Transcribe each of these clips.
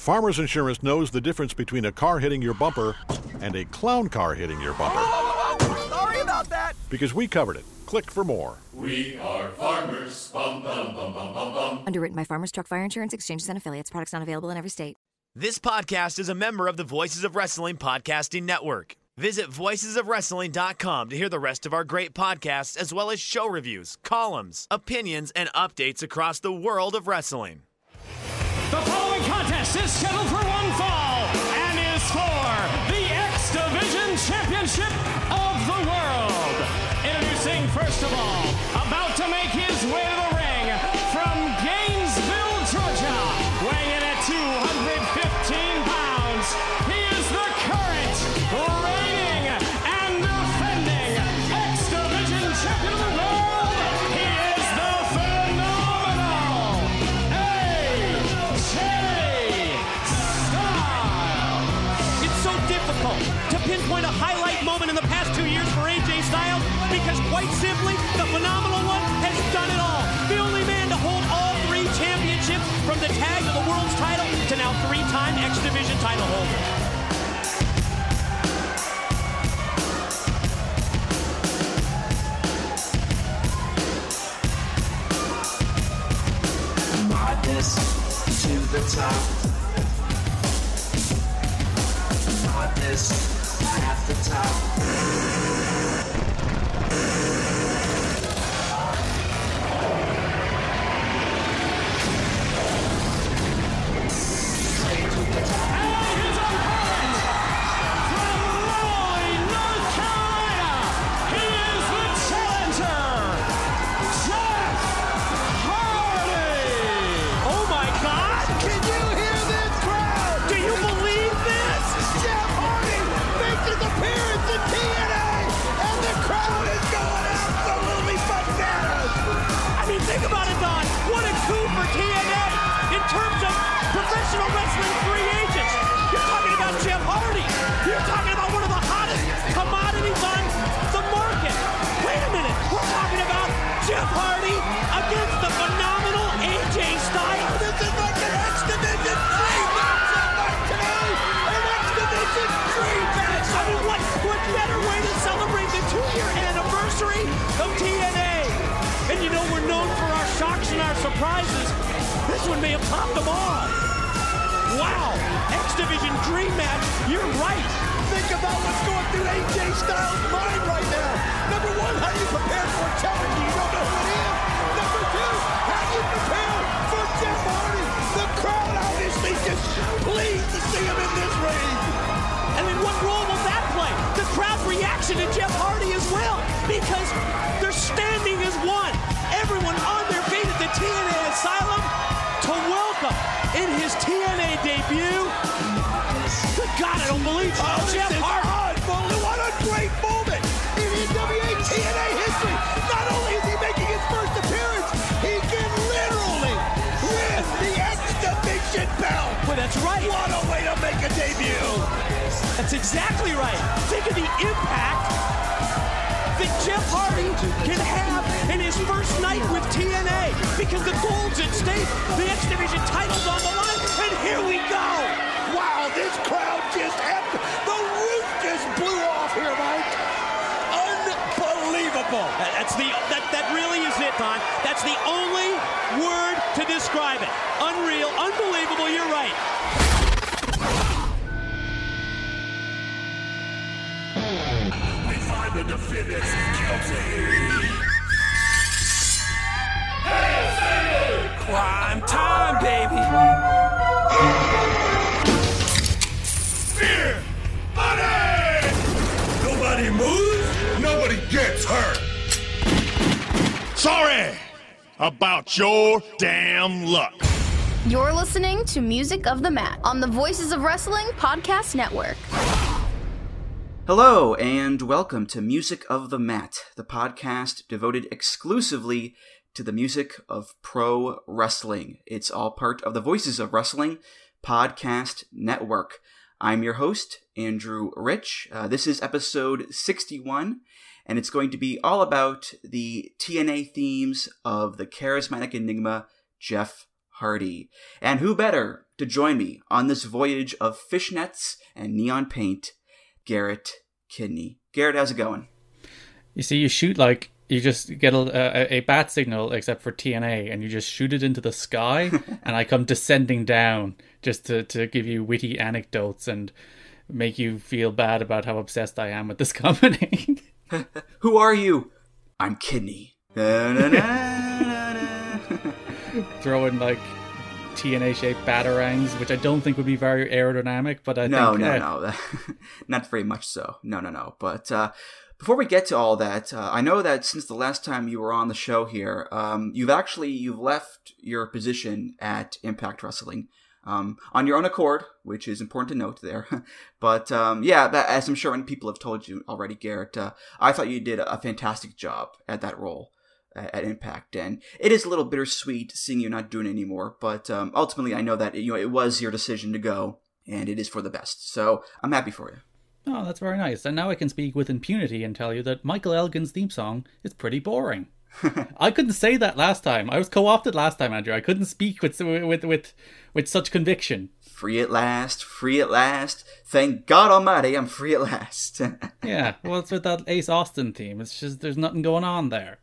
Farmers Insurance knows the difference between a car hitting your bumper and a clown car hitting your bumper. Sorry about that. Because we covered it. Click for more. We are farmers. Bum, bum, bum, bum, bum, bum. Underwritten by Farmers Truck Fire Insurance Exchanges and Affiliates. Products not available in every state. This podcast is a member of the Voices of Wrestling Podcasting Network. Visit voicesofwrestling.com to hear the rest of our great podcasts, as well as show reviews, columns, opinions, and updates across the world of wrestling. The following contest is scheduled for one fall and is for the X Division Championship of the World. Introducing, first of all, the top. Madness at the top. This one may have topped them all. Wow, X Division Dream Match. You're right. Think about what's going through AJ Styles' mind right now. Number one, how do you prepare for a challenge you don't know who it is? Number two, how do you prepare for Jeff Hardy? The crowd obviously just pleased to see him in this ring. And then what role will that play? The crowd's reaction to Jeff Hardy as well, because they're standing as one. Everyone on their feet at the TNA Asylum to welcome in his TNA debut. Good God, I don't believe it. Oh, Jeff Hardy. unbelievable. What a great moment in NWA TNA history. Not only is he making his first appearance, he can literally win the X Division belt. Well, that's right. What a way to make a debut. That's exactly right. Think of the impact that Jeff Hardy can have in his first night with TNA because the gold's at stake, the X Division title's on the line, and here we go. Wow, this crowd just epic. The roof just blew off here, Mike. Unbelievable. That's the that that really is it, Don. That's the only word to describe it. Unreal, unbelievable. You're right. We find the defendants guilty. Prime time, baby. Fear! Money! Nobody moves, nobody gets hurt. Sorry about your damn luck. You're listening to Music of the Mat on the Voices of Wrestling Podcast Network. Hello, and welcome to Music of the Mat, the podcast devoted exclusively to the music of pro wrestling. It's all part of the Voices of Wrestling Podcast Network. I'm your host, Andrew Rich. Uh, this is episode 61, and it's going to be all about the TNA themes of the charismatic enigma, Jeff Hardy. And who better to join me on this voyage of fishnets and neon paint, Garrett Kidney. Garrett, how's it going? You see, you shoot like you just get a, a, a, bat signal except for TNA and you just shoot it into the sky and I come descending down just to, to give you witty anecdotes and make you feel bad about how obsessed I am with this company. Who are you? I'm Kidney. Throwing like TNA shaped batarangs, which I don't think would be very aerodynamic, but I no, think. No, no, no. Not very much so. No, no, no. But uh, before we get to all that, uh, I know that since the last time you were on the show here, um, you've actually you've left your position at Impact Wrestling um, on your own accord, which is important to note there. but um, yeah, that, as I'm sure many people have told you already, Garrett, uh, I thought you did a fantastic job at that role at Impact, and it is a little bittersweet seeing you not doing it anymore. But um, ultimately, I know that you know it was your decision to go, and it is for the best. So I'm happy for you. Oh, that's very nice. And now I can speak with impunity and tell you that Michael Elgin's theme song is pretty boring. I couldn't say that last time. I was co-opted last time, Andrew. I couldn't speak with with with with such conviction. Free at last, free at last. Thank God Almighty, I'm free at last. yeah, well, it's with that Ace Austin theme. It's just there's nothing going on there.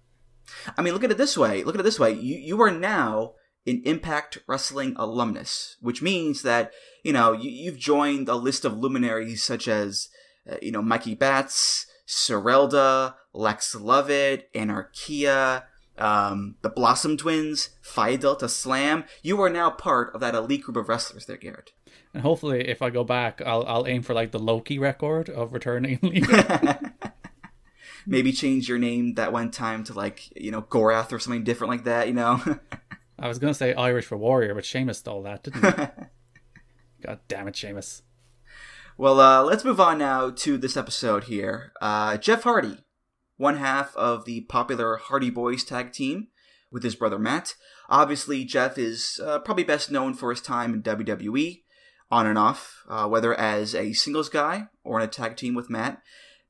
I mean, look at it this way. Look at it this way. You you are now an Impact Wrestling alumnus, which means that you know you, you've joined a list of luminaries such as uh, you know Mikey Batts, Serelda, Lex Lovett, Anarquia, um, the Blossom Twins, Phi Delta Slam. You are now part of that elite group of wrestlers there, Garrett. And hopefully, if I go back, I'll I'll aim for like the Low Ki record of returning. Maybe change your name that one time to like you know Gorath or something different like that. You know. I was gonna say Irish for warrior, but Sheamus stole that, didn't he? God damn it, Sheamus. Well, uh, let's move on now to this episode here. Uh, Jeff Hardy, one half of the popular Hardy Boys tag team with his brother Matt. Obviously, Jeff is uh, probably best known for his time in WWE, on and off, uh, whether as a singles guy or in a tag team with Matt.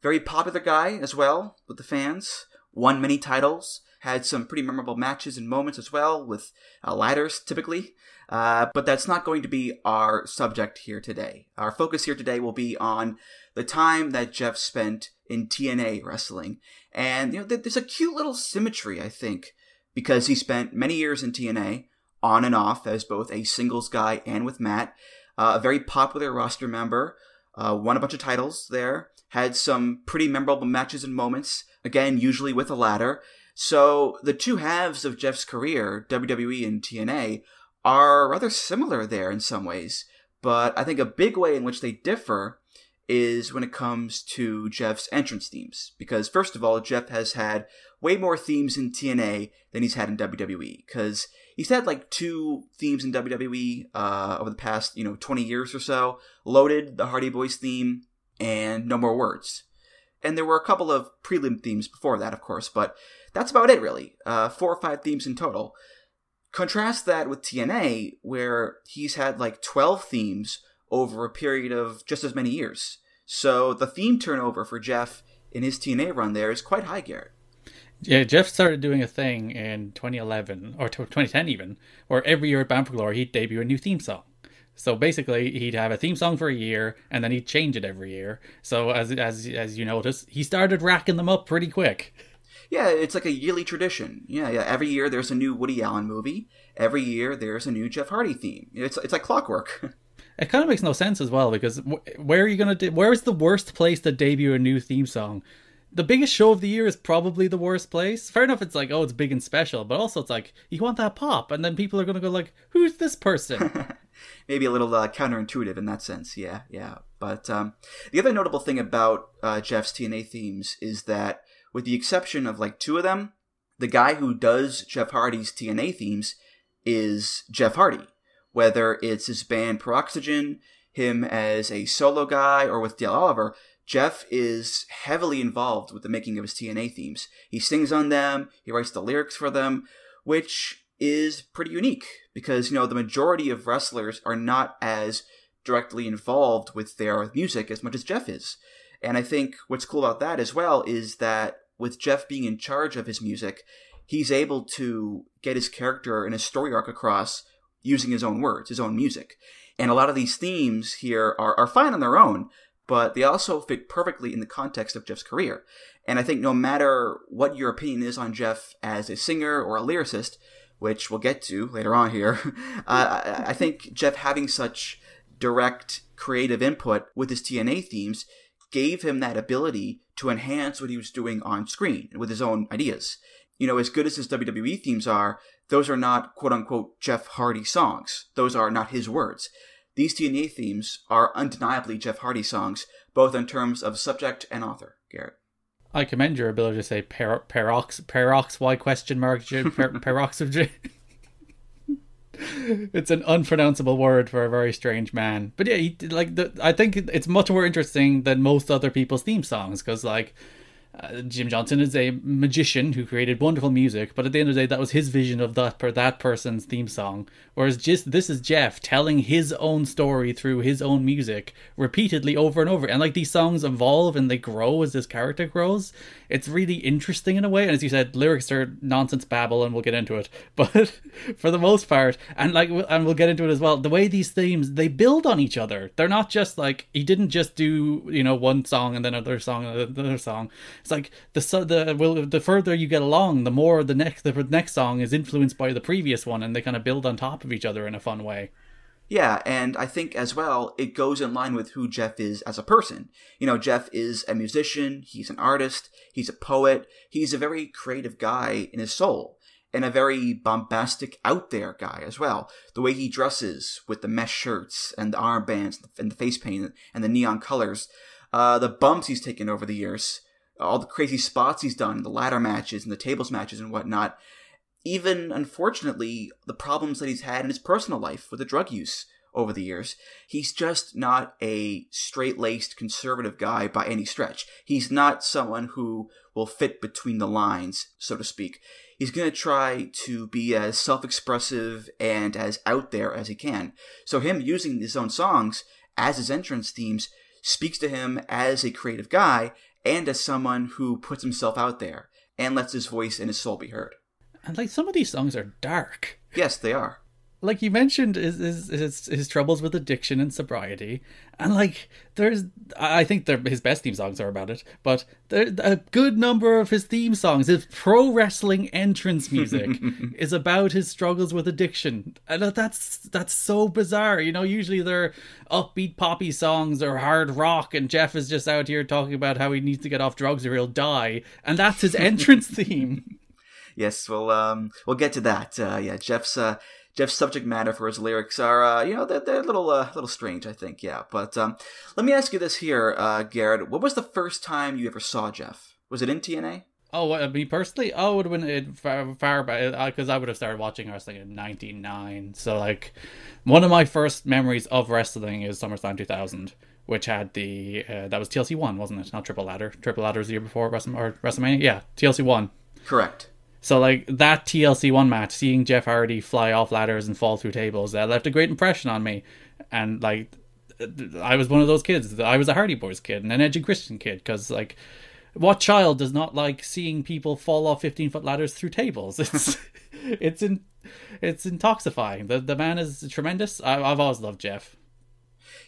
Very popular guy as well with the fans. Won many titles. Had some pretty memorable matches and moments as well with uh, ladders typically. Uh, but that's not going to be our subject here today. Our focus here today will be on the time that Jeff spent in TNA wrestling. And, you know, there's a cute little symmetry, I think, because he spent many years in TNA, on and off, as both a singles guy and with Matt, uh, a very popular roster member, uh, won a bunch of titles there, had some pretty memorable matches and moments, again, usually with a ladder. So the two halves of Jeff's career, WWE and TNA, are rather similar there in some ways, but I think a big way in which they differ is when it comes to Jeff's entrance themes. Because, first of all, Jeff has had way more themes in TNA than he's had in WWE. Because he's had like two themes in WWE uh, over the past, you know, 20 years or so Loaded, the Hardy Boys theme, and No More Words. And there were a couple of prelim themes before that, of course, but that's about it, really. Uh, four or five themes in total. Contrast that with TNA, where he's had like 12 themes over a period of just as many years. So the theme turnover for Jeff in his TNA run there is quite high, Garrett. Yeah, Jeff started doing a thing in 2011 or 2010 even, where every year at Bound for Glory he'd debut a new theme song. So basically, he'd have a theme song for a year, and then he'd change it every year. So as as as you notice, he started racking them up pretty quick. Yeah, it's like a yearly tradition. Yeah, yeah. Every year there's a new Woody Allen movie. Every year there's a new Jeff Hardy theme. It's it's like clockwork. It kind of makes no sense as well because where are you gonna? De- where is the worst place to debut a new theme song? The biggest show of the year is probably the worst place. Fair enough, it's like oh, it's big and special, but also it's like you want that pop, and then people are gonna go like, who's this person? Maybe a little uh, counterintuitive in that sense. Yeah, yeah. But um, the other notable thing about uh, Jeff's TNA themes is that, with the exception of like two of them, the guy who does Jeff Hardy's TNA themes is Jeff Hardy whether it's his band Peroxygen, him as a solo guy, or with Dale Oliver, Jeff is heavily involved with the making of his TNA themes. He sings on them, he writes the lyrics for them, which is pretty unique because, you know, the majority of wrestlers are not as directly involved with their music as much as Jeff is. And I think what's cool about that as well is that with Jeff being in charge of his music, he's able to get his character and his story arc across using his own words, his own music. And a lot of these themes here are, are fine on their own, but they also fit perfectly in the context of Jeff's career. And I think no matter what your opinion is on Jeff as a singer or a lyricist, which we'll get to later on here, uh, I think Jeff having such direct creative input with his TNA themes gave him that ability to enhance what he was doing on screen with his own ideas. You know, as good as his WWE themes are, those are not quote unquote Jeff Hardy songs. Those are not his words. These TNA themes are undeniably Jeff Hardy songs, both in terms of subject and author, Garrett. I commend your ability to say per- perox perox y question mark per- peroxygen. it's an unpronounceable word for a very strange man. But yeah, he, like the, I think it's much more interesting than most other people's theme songs because like uh, Jim Johnston is a magician who created wonderful music, but at the end of the day, that was his vision of that per that person's theme song. Whereas just this is Jeff telling his own story through his own music repeatedly over and over, and like these songs evolve and they grow as this character grows. It's really interesting in a way, and as you said, lyrics are nonsense babble, and we'll get into it. But for the most part, and like, and we'll get into it as well. The way these themes they build on each other. They're not just like he didn't just do you know one song and then another song and another song it's like the the well the further you get along, the more the next the next song is influenced by the previous one, and they kind of build on top of each other in a fun way. Yeah, and I think as well, it goes in line with who Jeff is as a person. You know, Jeff is a musician, he's an artist, he's a poet, he's a very creative guy in his soul, and a very bombastic, out there guy as well. The way he dresses with the mesh shirts and the armbands and the face paint and the neon colors, uh, the bumps he's taken over the years, all the crazy spots he's done, the ladder matches and the tables matches and whatnot. Even, unfortunately, the problems that he's had in his personal life with the drug use over the years. He's just not a straight laced conservative guy by any stretch. He's not someone who will fit between the lines, so to speak. He's going to try to be as self expressive and as out there as he can. So, him using his own songs as his entrance themes speaks to him as a creative guy and as someone who puts himself out there and lets his voice and his soul be heard. And like some of these songs are dark. Yes, they are like you mentioned his, his his his troubles with addiction and sobriety and like there's i think his best theme songs are about it but there, a good number of his theme songs his pro wrestling entrance music is about his struggles with addiction. And that's that's so bizarre you know usually they're upbeat poppy songs or hard rock and jeff is just out here talking about how he needs to get off drugs or he'll die and that's his entrance theme. Yes well um we'll get to that. Uh yeah jeff's uh Jeff's subject matter for his lyrics are, uh, you know, they're, they're a little, uh, little strange, I think. Yeah, but um, let me ask you this here, uh, Garrett. What was the first time you ever saw Jeff? Was it in TNA? Oh, me personally, oh, it would have been far, far back because uh, I would have started watching wrestling in '99. So, like, one of my first memories of wrestling is SummerSlam 2000, which had the uh, that was TLC one, wasn't it? Not Triple Ladder. Triple Ladder was the year before WrestleMania. Yeah, TLC one. Correct. So like that TLC one match, seeing Jeff Hardy fly off ladders and fall through tables, that left a great impression on me. And like, I was one of those kids. I was a Hardy Boys kid and an edgy Christian kid because like, what child does not like seeing people fall off fifteen foot ladders through tables? It's it's in it's intoxifying. The the man is tremendous. I, I've always loved Jeff.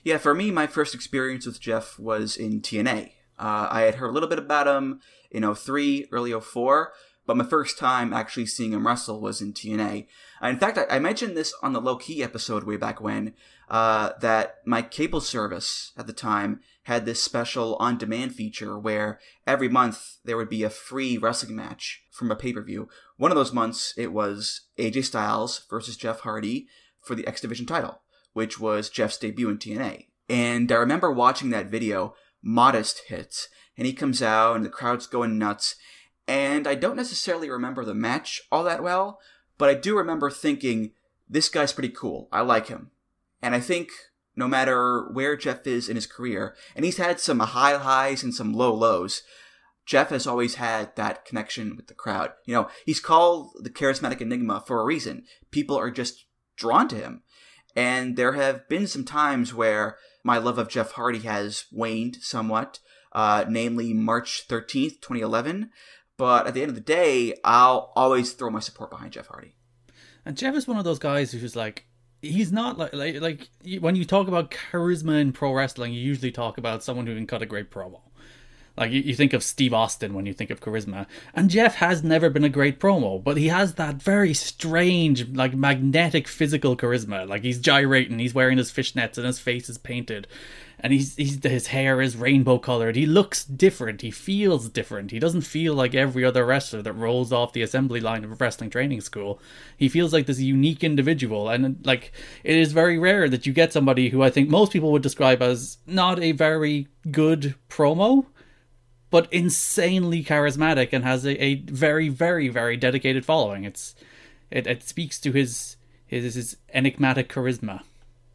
Yeah, for me, my first experience with Jeff was in TNA. Uh, I had heard a little bit about him in 03, early 04, but my first time actually seeing him wrestle was in TNA. Uh, in fact, I, I, mentioned this on the Low Ki episode way back when, uh, that my cable service at the time had this special on demand feature where every month there would be a free wrestling match from a pay per view. One of those months, it was AJ Styles versus Jeff Hardy for the X Division title, which was Jeff's debut in TNA. And I remember watching that video, Modest hits, and he comes out and the crowd's going nuts and I don't necessarily remember the match all that well, but I do remember thinking, this guy's pretty cool. I like him. And I think no matter where Jeff is in his career, and he's had some high highs and some low lows, Jeff has always had that connection with the crowd. You know, he's called the charismatic enigma for a reason. People are just drawn to him. And there have been some times where my love of Jeff Hardy has waned somewhat, uh, namely March 13th, 2011. But at the end of the day, I'll always throw my support behind Jeff Hardy. And Jeff is one of those guys who's like, he's not like, like like when you talk about charisma in pro wrestling, you usually talk about someone who can cut a great promo. Like you, you think of Steve Austin when you think of charisma, and Jeff has never been a great promo, but he has that very strange, like magnetic physical charisma. Like he's gyrating, he's wearing his fishnets, and his face is painted, and he's, he's his hair is rainbow colored. He looks different. He feels different. He doesn't feel like every other wrestler that rolls off the assembly line of a wrestling training school. He feels like this unique individual, and like it is very rare that you get somebody who I think most people would describe as not a very good promo but insanely charismatic and has a, a very, very, very dedicated following. It's it, it speaks to his his his enigmatic charisma.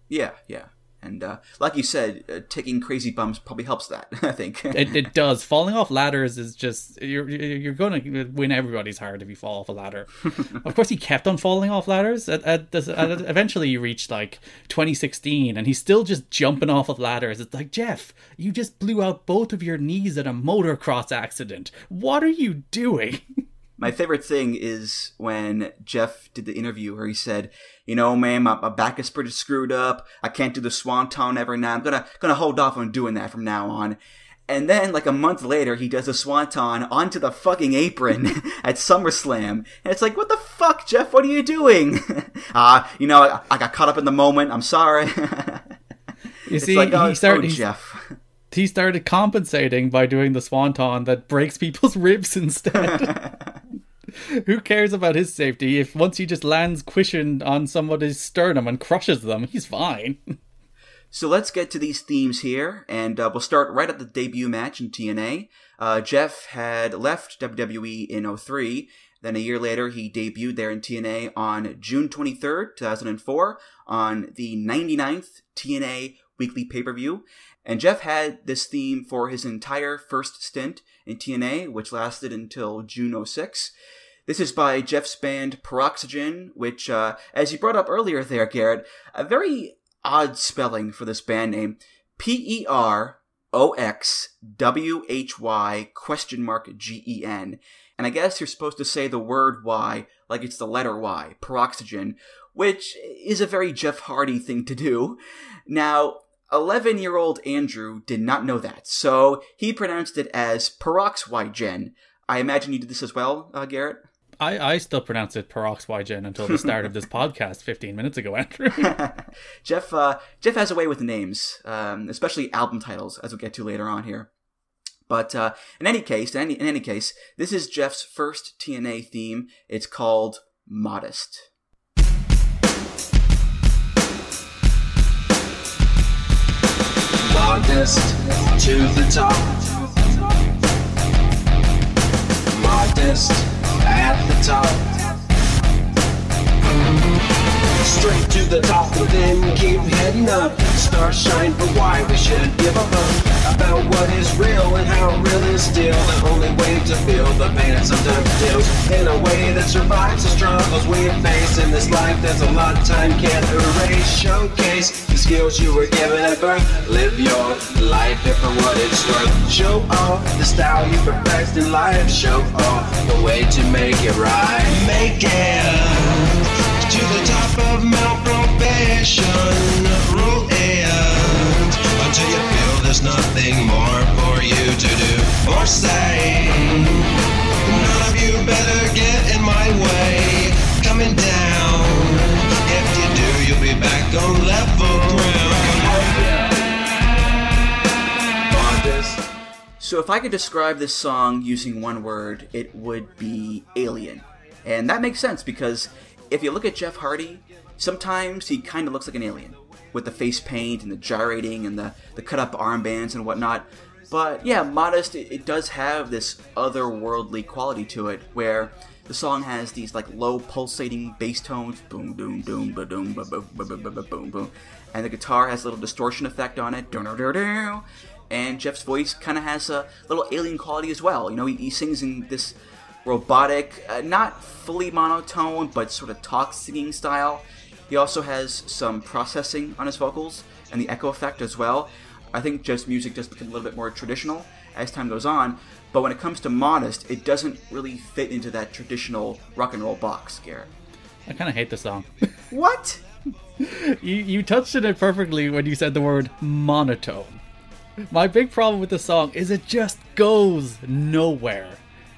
Yeah, yeah. And uh, like you said, uh, taking crazy bumps probably helps that. I think it, it does. Falling off ladders is just you're you're going to win everybody's heart if you fall off a ladder. of course, he kept on falling off ladders. At, at, this, at eventually, you reached like 2016, and he's still just jumping off of ladders. It's like Jeff, you just blew out both of your knees in a motocross accident. What are you doing? My favorite thing is when Jeff did the interview where he said, "You know, man, my, my back is pretty screwed up. I can't do the swanton ever now. I'm gonna gonna hold off on doing that from now on." And then, like a month later, he does a swanton onto the fucking apron at SummerSlam, and it's like, "What the fuck, Jeff? What are you doing?" Ah, uh, you know, I, I, got caught up in the moment. I'm sorry. you see, like, oh, he started, oh, Jeff. He started compensating by doing the swanton that breaks people's ribs instead. Who cares about his safety if once he just lands cushioned on somebody's sternum and crushes them, he's fine. So let's get to these themes here, and uh, we'll start right at the debut match in TNA. Uh, Jeff had left WWE in 03. Then a year later, he debuted there in TNA on June 23rd, 2004, on the 99th TNA weekly pay per view. And Jeff had this theme for his entire first stint in TNA, which lasted until June 06. This is by Jeff's band Peroxygen, which, uh, as you brought up earlier there, Garrett, a very odd spelling for this band name. P E R O X W H Y question mark G E N. And I guess you're supposed to say the word Y like it's the letter Y, peroxygen, which is a very Jeff Hardy thing to do. Now, 11 year old Andrew did not know that, so he pronounced it as peroxygen. I imagine you did this as well, uh, Garrett? I, I still pronounce it peroxygen until the start of this podcast 15 minutes ago, Andrew. Jeff uh, Jeff has a way with names, um, especially album titles, as we'll get to later on here. But uh, in any case, in any, in any case, this is Jeff's first TNA theme. It's called Modest. Modest to the top. Modest at the top. Straight to the top, and then keep heading up. Stars shine, but why we should give up. About what is real and how real is still the only way to feel the pain that sometimes deals in a way that survives the struggles we face in this life. There's a lot of time can't erase. Showcase the skills you were given at birth. Live your life here for what it's worth. Show off the style you perfect in life. Show off the way to make it right. Make it to the top of Mount. Rule it until you feel there's nothing more for you to do or say. None of you better get in my way. Coming down. If you do, you'll be back on level ground. So, if I could describe this song using one word, it would be alien. And that makes sense because if you look at Jeff Hardy, sometimes he kind of looks like an alien with the face paint and the gyrating and the, the cut up armbands and whatnot. But yeah, Modest, it, it does have this otherworldly quality to it where the song has these like low pulsating bass tones, boom, boom, boom, ba, boom, ba, boom, boom, boom, boom, boom, and the guitar has a little distortion effect on it, and Jeff's voice kind of has a little alien quality as well. You know, he, he sings in this robotic, uh, not fully monotone, but sort of talk singing style. He also has some processing on his vocals and the echo effect as well. I think Jeff's music does become a little bit more traditional as time goes on, but when it comes to Modest, it doesn't really fit into that traditional rock and roll box, Garrett. I kind of hate the song. what? you you touched it perfectly when you said the word monotone. My big problem with the song is it just goes nowhere.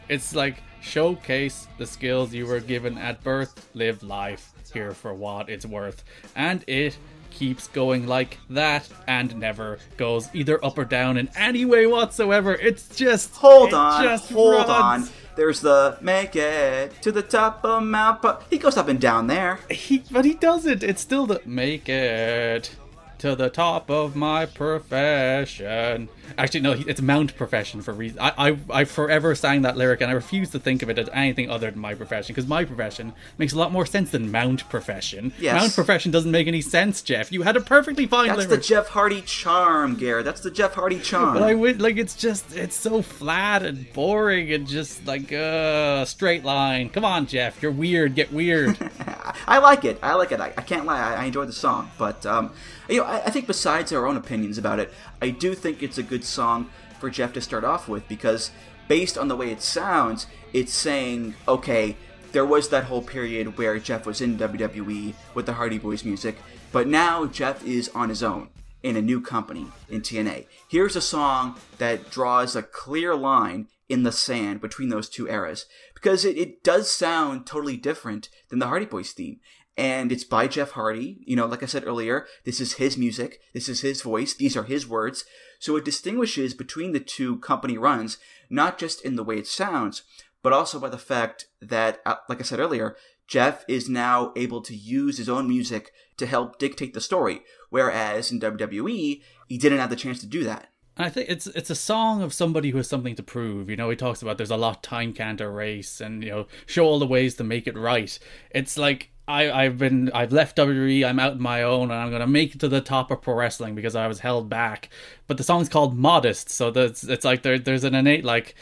It's like showcase the skills you were given at birth, live life here for what it's worth, and it keeps going like that and never goes either up or down in any way whatsoever. It's just hold it on, just hold runs. on. There's the make it to the top of Mount. Po- he goes up and down there. He, but he doesn't. It's still the make it to the top of my profession. Actually, no, it's Mount Profession for reason. I, I, I forever sang that lyric, and I refuse to think of it as anything other than my profession because my profession makes a lot more sense than Mount Profession. Yes. Mount Profession doesn't make any sense, Jeff. You had a perfectly fine That's lyric. the Jeff Hardy charm, Garrett. That's the Jeff Hardy charm. But I would like it's just it's so flat and boring and just like uh straight line. Come on, Jeff, you're weird. Get weird. I like it. I like it. I, I can't lie. I, I enjoy the song. But um, you know, I, I think besides our own opinions about it, I do think it's a good song for Jeff to start off with because based on the way it sounds, it's saying, okay, there was that whole period where Jeff was in WWE with the Hardy Boys music, but now Jeff is on his own in a new company in TNA. Here's a song that draws a clear line in the sand between those two eras because it, it does sound totally different than the Hardy Boys theme. And it's by Jeff Hardy. You know, like I said earlier, this is his music, this is his voice, these are his words. So it distinguishes between the two company runs, not just in the way it sounds, but also by the fact that, uh, like I said earlier, Jeff is now able to use his own music to help dictate the story, whereas in WWE, he didn't have the chance to do that. I think it's it's a song of somebody who has something to prove. You know, he talks about there's a lot time can't erase, and you know, show all the ways to make it right. It's like I I've been I've left WWE. I'm out on my own, and I'm gonna make it to the top of pro wrestling because I was held back. But the song's called Modest, so that's it's like there there's an innate like.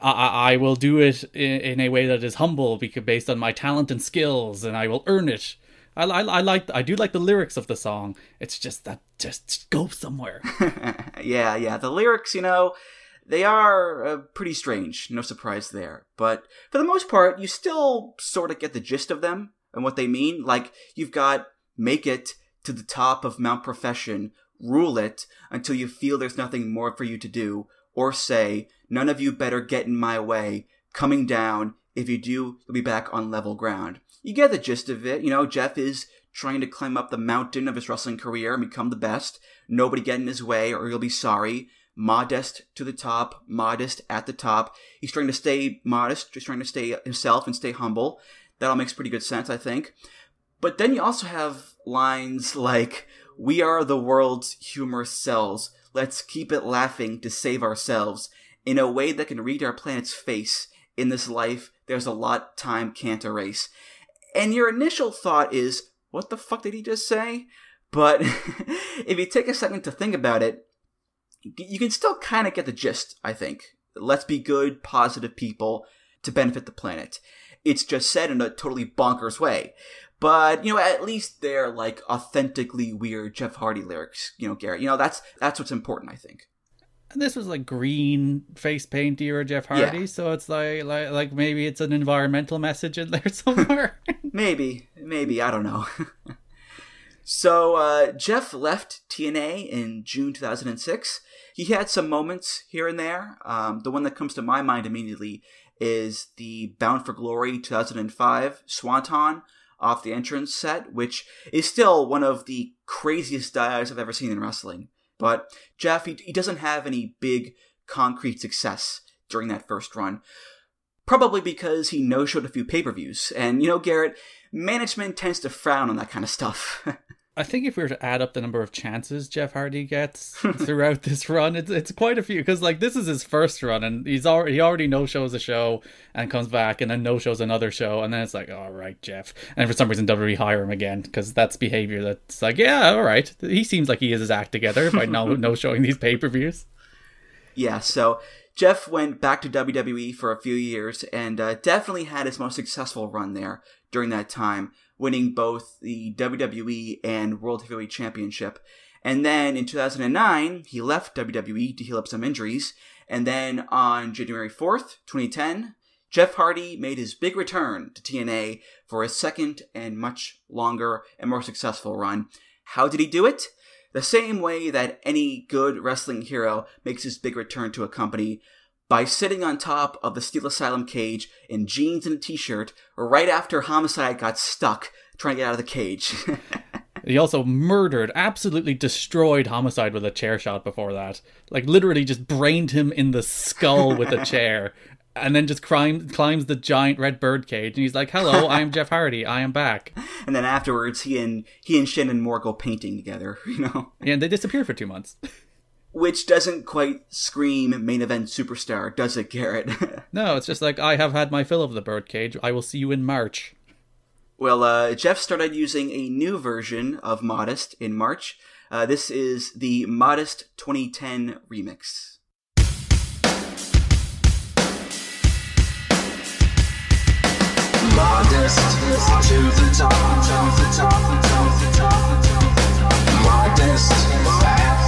I, I will do it in, a way that is humble because based on my talent and skills, and I will earn it. I, I, I like I do like the lyrics of the song. It's just that just go somewhere. yeah, yeah. The lyrics, you know, they are uh, pretty strange. No surprise there. But for the most part, you still sort of get the gist of them and what they mean. Like you've got make it to the top of Mount Profession, rule it until you feel there's nothing more for you to do, or say none of you better get in my way. Coming down. If you do, you'll be back on level ground you get the gist of it. You know, Jeff is trying to climb up the mountain of his wrestling career and become the best. Nobody get in his way or he'll be sorry. Modest to the top, modest at the top. He's trying to stay modest, just trying to stay himself and stay humble. That all makes pretty good sense, I think. But then you also have lines like, We are the world's humorous cells. Let's keep it laughing to save ourselves in a way that can read our planet's face. In this life, there's a lot time can't erase and your initial thought is, what the fuck did he just say? But if you take a second to think about it, you can still kind of get the gist, I think. Let's be good, positive people to benefit the planet. It's just said in a totally bonkers way. But, you know, at least they're like authentically weird Jeff Hardy lyrics, you know, Garrett. You know, that's that's what's important, I think. And this was like green face paint era Jeff Hardy, Yeah. so it's like like like maybe it's an environmental message in there somewhere. maybe, maybe, I don't know. so, uh, Jeff left TNA in June 2006. He had some moments here and there. Um, the one that comes to my mind immediately is the Bound for Glory 2005 Swanton off the entrance set, which is still one of the craziest dives I've ever seen in wrestling. But Jeff, he, he doesn't have any big concrete success during that first run. Probably because he no showed a few pay per views. And, you know, Garrett, management tends to frown on that kind of stuff. I think if we were to add up the number of chances Jeff Hardy gets throughout this run, it's it's quite a few because like this is his first run and he's already he already no shows a show and comes back and then no shows another show and then it's like all right Jeff. And for some reason WWE hire him again because that's behavior that's like yeah all right. He seems like he has his act together by no no showing these pay per views. Yeah, so Jeff went back to WWE for a few years and uh, definitely had his most successful run there during that time, winning both the WWE and World Heavyweight Championship. And then in 2009, he left WWE to heal up some injuries. And then on January 4th, 2010, Jeff Hardy made his big return to TNA for his second and much longer and more successful run. How did he do it? The same way that any good wrestling hero makes his big return to a company by sitting on top of the Steel Asylum cage in jeans and a t shirt right after Homicide got stuck trying to get out of the cage. He also murdered, absolutely destroyed Homicide with a chair shot before that. Like, literally just brained him in the skull with a chair. And then just climb, climbs the giant red bird cage, and he's like, "Hello, I'm Jeff Hardy. I am back." and then afterwards, he and he and Shannon Moore go painting together. You know, yeah, and they disappear for two months. Which doesn't quite scream main event superstar, does it, Garrett? no, it's just like I have had my fill of the bird cage. I will see you in March. Well, uh, Jeff started using a new version of Modest in March. Uh, this is the Modest 2010 remix. Modest to the top, to the top, to the top, to the top. Modest at the top, at the top, at the top. Modest past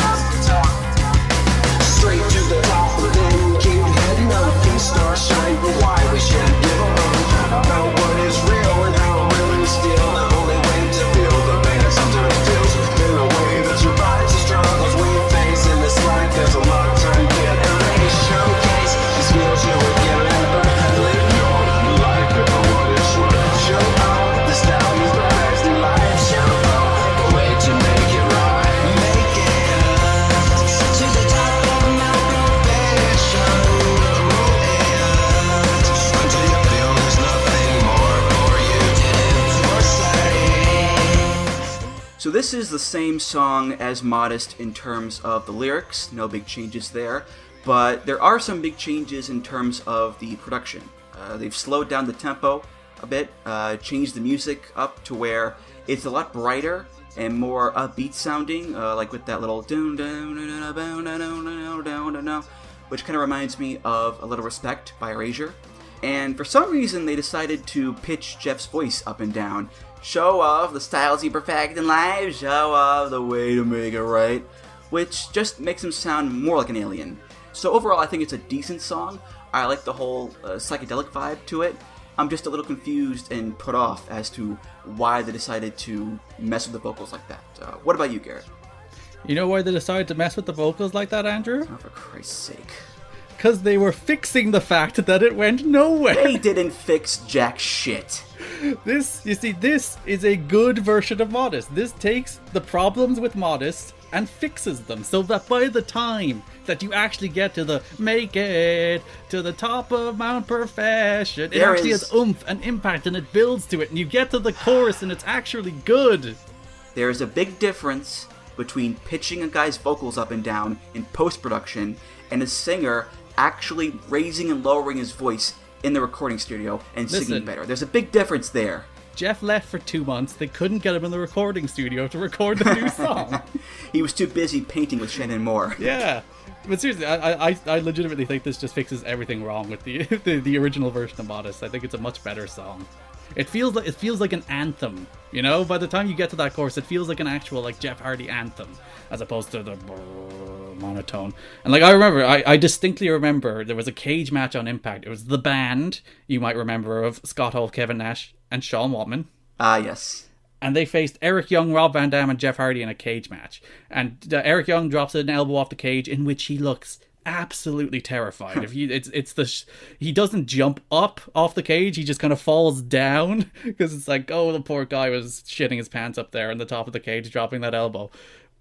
So this is the same song as Modest in terms of the lyrics, no big changes there, but there are some big changes in terms of the production. Uh, they've slowed down the tempo a bit, uh, changed the music up to where it's a lot brighter and more upbeat sounding, uh, like with that little down down down down down down down, which kind of reminds me of a little respect by Erasure. And for some reason, they decided to pitch Jeff's voice up and down Show off the styles he perfected in life, show off the way to make it right, which just makes him sound more like an alien. So overall, I think it's a decent song. I like the whole uh, psychedelic vibe to it. I'm just a little confused and put off as to why they decided to mess with the vocals like that. Uh, what about you, Garrett? You know why they decided to mess with the vocals like that, Andrew? Oh, for Christ's sake. Because they were fixing the fact that it went nowhere. They didn't fix jack shit. This, you see, this is a good version of Modest. This takes the problems with Modest and fixes them so that by the time that you actually get to the make it to the top of Mount Perfection, it There actually is- has oomph and impact and it builds to it, and you get to the chorus and it's actually good. There is a big difference between pitching a guy's vocals up and down in post production and a singer actually raising and lowering his voice in the recording studio and Listen. singing better. There's a big difference there. Jeff left for two months. They couldn't get him in the recording studio to record the new song. He was too busy painting with Shannon Moore. Yeah, but seriously, I, I, I legitimately think this just fixes everything wrong with the, the the original version of Modest. I think it's a much better song. It feels like it feels like an anthem. You know, by the time you get to that chorus, it feels like an actual like Jeff Hardy anthem, as opposed to the monotone. And like I remember, I, I distinctly remember there was a cage match on Impact. It was the band you might remember of Scott Hall, Kevin Nash, and Sean Waltman Ah, yes. and they faced Eric Young, Rob Van Dam, and Jeff Hardy in a cage match. And uh, Eric Young drops an elbow off the cage, in which he looks absolutely terrified. if you, it's it's the sh- he doesn't jump up off the cage, he just kind of falls down because it's like, oh, the poor guy was shitting his pants up there on the top of the cage, dropping that elbow.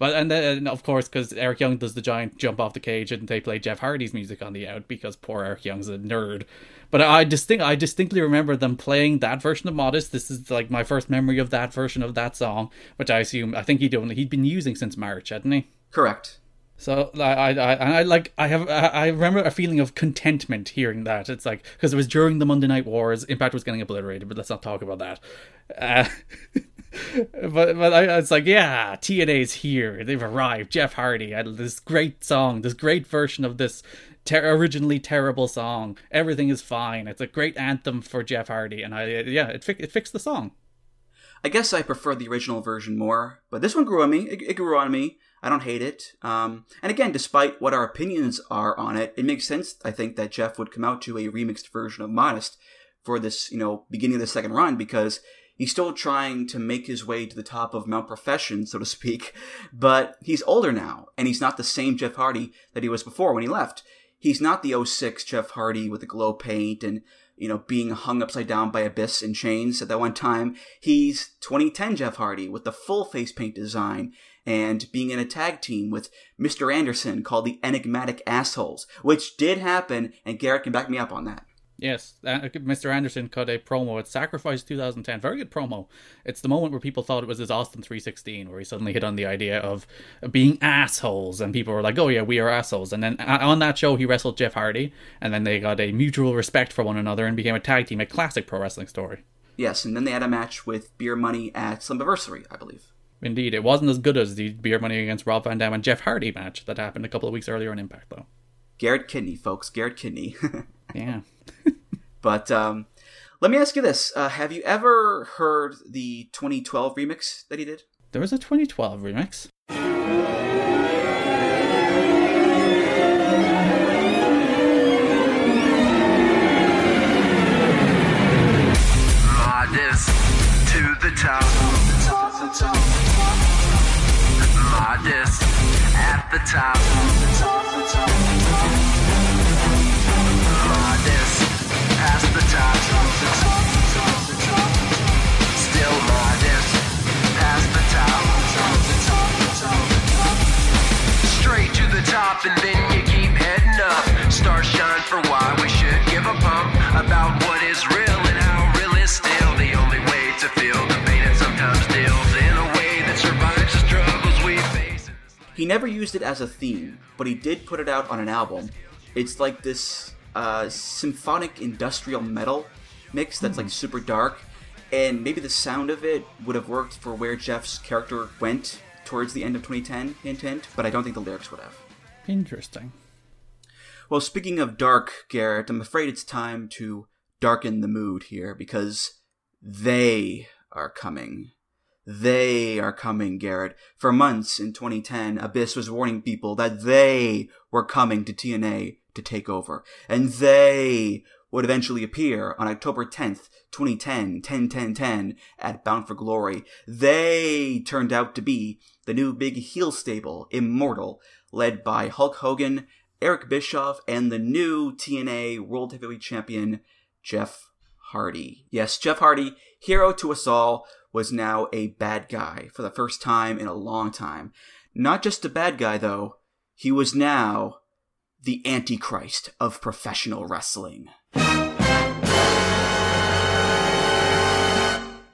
But and then of course because Eric Young does the giant jump off the cage and they play Jeff Hardy's music on the out because poor Eric Young's a nerd. But I distinct I distinctly remember them playing that version of Modest. This is like my first memory of that version of that song, which I assume I think he'd only he'd been using since March, hadn't he? Correct. So I, I, I, and I like, I have, I I remember a feeling of contentment hearing that. It's like because it was during the Monday Night Wars. Impact was getting obliterated, but let's not talk about that. Uh, but but I, it's like, yeah, TNA's here. They've arrived. Jeff Hardy had this great song, this great version of this ter- originally terrible song. Everything is fine. It's a great anthem for Jeff Hardy, and I yeah, it fi- it fixed the song. I guess I prefer the original version more, but this one grew on me. It, it grew on me. I don't hate it. Um, and again, despite what our opinions are on it, it makes sense. I think that Jeff would come out to a remixed version of Modest for this, you know, beginning of the second run because he's still trying to make his way to the top of Mount Profession, so to speak. But he's older now, and he's not the same Jeff Hardy that he was before when he left. He's not the 06 Jeff Hardy with the glow paint and you know, being hung upside down by Abyss in chains at that one time. He's 2010 Jeff Hardy with the full face paint design and being in a tag team with Mr. Anderson called the Enigmatic Assholes, which did happen, and Garrett can back me up on that. Yes, uh, Mr. Anderson cut a promo at Sacrifice 2010. Very good promo. It's the moment where people thought it was his Austin 316, where he suddenly hit on the idea of being assholes, and people were like, "Oh yeah, we are assholes." And then uh, on that show, he wrestled Jeff Hardy, and then they got a mutual respect for one another and became a tag team. A classic pro wrestling story. Yes, and then they had a match with Beer Money at Slammiversary, I believe. Indeed, it wasn't as good as the Beer Money against Rob Van Dam and Jeff Hardy match that happened a couple of weeks earlier on Impact, though. Garrett Kidney, folks. Garrett Kidney. yeah. but um, let me ask you this: uh, Have you ever heard the 2012 remix that he did? There was a 2012 remix. Modest to the top. Modest at the top. And then you keep heading up. Stars shine for why we should give a pump about what is real and how real is still the only way to feel the pain it sometimes deals in a way that survives the struggles we face. He never used it as a theme, but he did put it out on an album. It's like this uh, symphonic industrial metal mix that's like super dark, and maybe the sound of it would have worked for where Jeff's character went towards the end of 2010, hint hint, but I don't think the lyrics would have. Interesting. Well, speaking of dark, Garrett, I'm afraid it's time to darken the mood here because they are coming. They are coming, Garrett. For months in 2010, Abyss was warning people that they were coming to TNA to take over. And they would eventually appear on October 10th, 2010, 10 10 10 at Bound for Glory. They turned out to be the new big heel stable, Immortal, led by Hulk Hogan, Eric Bischoff, and the new TNA World Heavyweight Champion, Jeff Hardy. Yes, Jeff Hardy, hero to us all, was now a bad guy for the first time in a long time. Not just a bad guy, though, he was now the Antichrist of professional wrestling.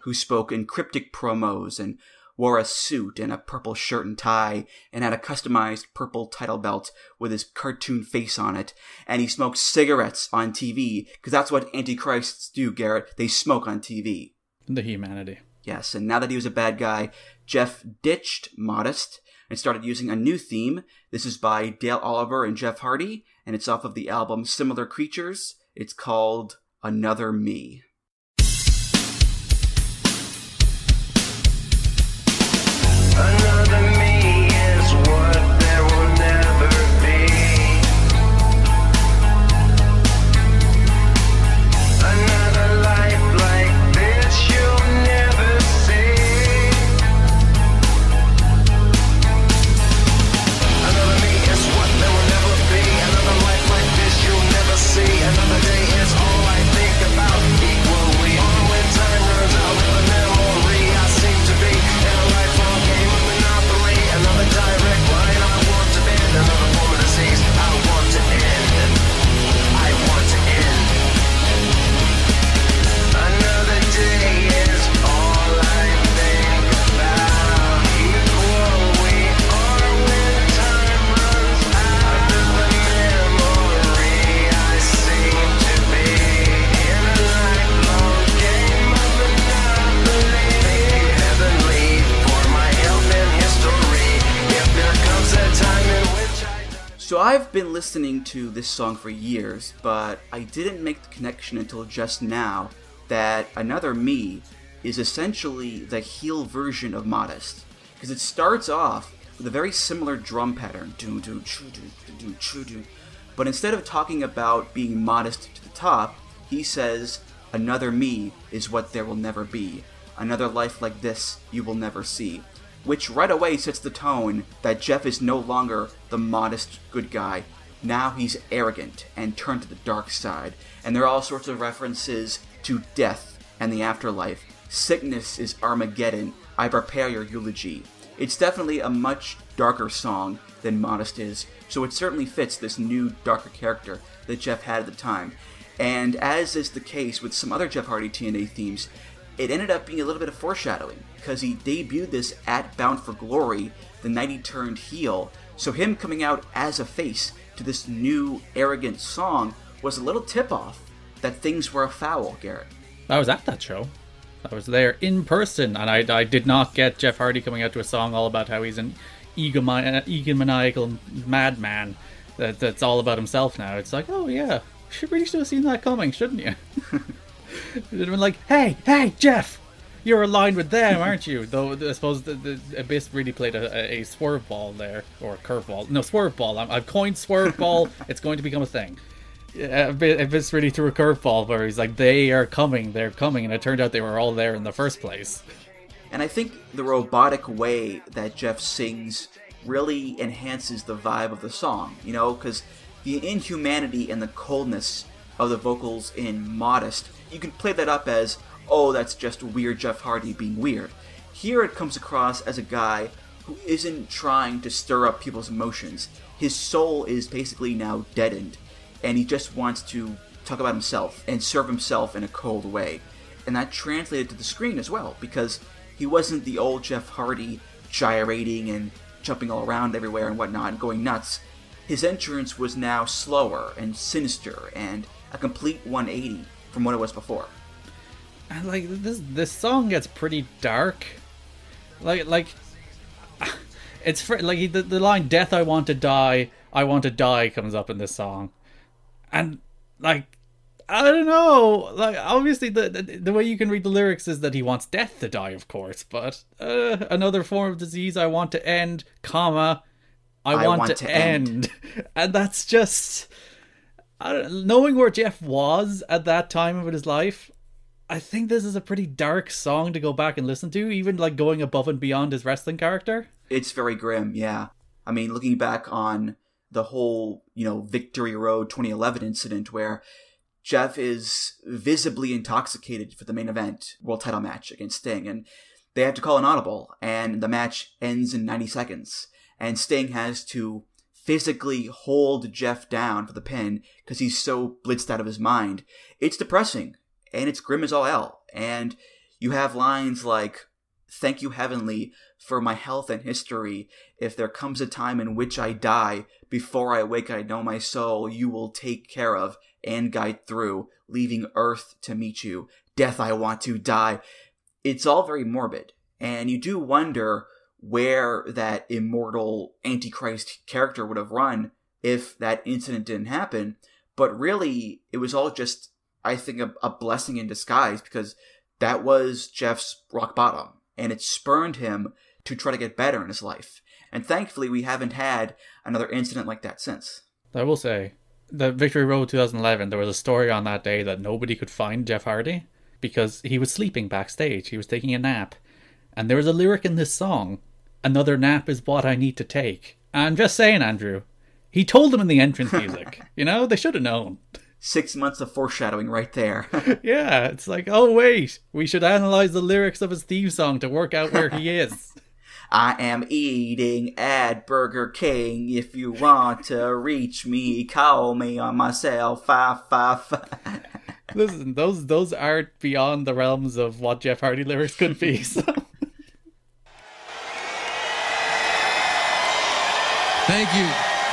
Who spoke in cryptic promos and wore a suit and a purple shirt and tie and had a customized purple title belt with his cartoon face on it. And he smoked cigarettes on TV because that's what antichrists do, Garrett. They smoke on TV. The humanity. Yes, and now that he was a bad guy, Jeff ditched Modest and started using a new theme. This is by Dale Oliver and Jeff Hardy, and it's off of the album Similar Creatures. It's called Another Me. I've been listening to this song for years, but I didn't make the connection until just now that Another Me is essentially the heel version of Modest. Because it starts off with a very similar drum pattern. But instead of talking about being modest to the top, he says, Another me is what there will never be. Another life like this you will never see. Which right away sets the tone that Jeff is no longer the modest good guy. Now he's arrogant and turned to the dark side. And there are all sorts of references to death and the afterlife. Sickness is Armageddon. I prepare your eulogy. It's definitely a much darker song than Modest is, so it certainly fits this new, darker character that Jeff had at the time. And as is the case with some other Jeff Hardy TNA themes, it ended up being a little bit of foreshadowing because he debuted this at Bound for Glory the night he turned heel. So him coming out as a face to this new arrogant song was a little tip off that things were afoul, Garrett. I was at that show. I was there in person, and I, I did not get Jeff Hardy coming out to a song all about how he's an egomani- egomaniacal madman that, that's all about himself now. It's like, oh yeah, should really should have seen that coming, shouldn't you? It'd have been like, hey, hey, Jeff, you're aligned with them, aren't you? Though I suppose the, the Abyss really played a, a, swerve ball there, or a curve ball. No, swerve ball. i have coined swerve ball. it's going to become a thing. Abyss really threw a curveball where he's like, they are coming, they're coming, and it turned out they were all there in the first place. And I think the robotic way that Jeff sings really enhances the vibe of the song, you know, because the inhumanity and the coldness of the vocals in Modest, you can play that up as, oh, that's just weird Jeff Hardy being weird. Here it comes across as a guy who isn't trying to stir up people's emotions. His soul is basically now deadened, and he just wants to talk about himself and serve himself in a cold way. And that translated to the screen as well, because he wasn't the old Jeff Hardy gyrating and jumping all around everywhere and whatnot and going nuts. His entrance was now slower and sinister and a complete 180 from what it was before. And like this, this song gets pretty dark. Like, like it's for, like the, the line "Death, I want to die, I want to die" comes up in this song, and like I don't know. Like obviously the, the, the way you can read the lyrics is that he wants death to die, of course. But uh, another form of disease I want to end, comma, I, I want, want, to, to end. end. and that's just knowing where Jeff was at that time of his life. I think this is a pretty dark song to go back and listen to, even like going above and beyond his wrestling character. It's very grim, yeah. I mean, looking back on the whole, you know, Victory Road 2011 incident where Jeff is visibly intoxicated for the main event world title match against Sting, and they have to call an audible, and the match ends in 90 seconds. And Sting has to physically hold Jeff down for the pin because he's so blitzed out of his mind. It's depressing, and it's grim as all hell. And you have lines like, Thank you, Heavenly, for my health and history. If there comes a time in which I die, before I wake, I know my soul you will take care of and guide through, leaving Earth to meet you. Death, I want to die. It's all very morbid. And you do wonder where that immortal Antichrist character would have run if that incident didn't happen. But really, it was all just, I think, a, a blessing in disguise because that was Jeff's rock bottom. And it spurned him to try to get better in his life. And thankfully, we haven't had another incident like that since. I will say, the Victory Road 2011, there was a story on that day that nobody could find Jeff Hardy because he was sleeping backstage. He was taking a nap. And there was a lyric in this song Another nap is what I need to take. I'm just saying, Andrew. He told them in the entrance music. you know, they should have known. Six months of foreshadowing right there. yeah, it's like, oh, wait, we should analyze the lyrics of his theme song to work out where he is. I am eating at Burger King. If you want to reach me, call me on my cell five five five. Listen, those those aren't beyond the realms of what Jeff Hardy lyrics could be. So. Thank you,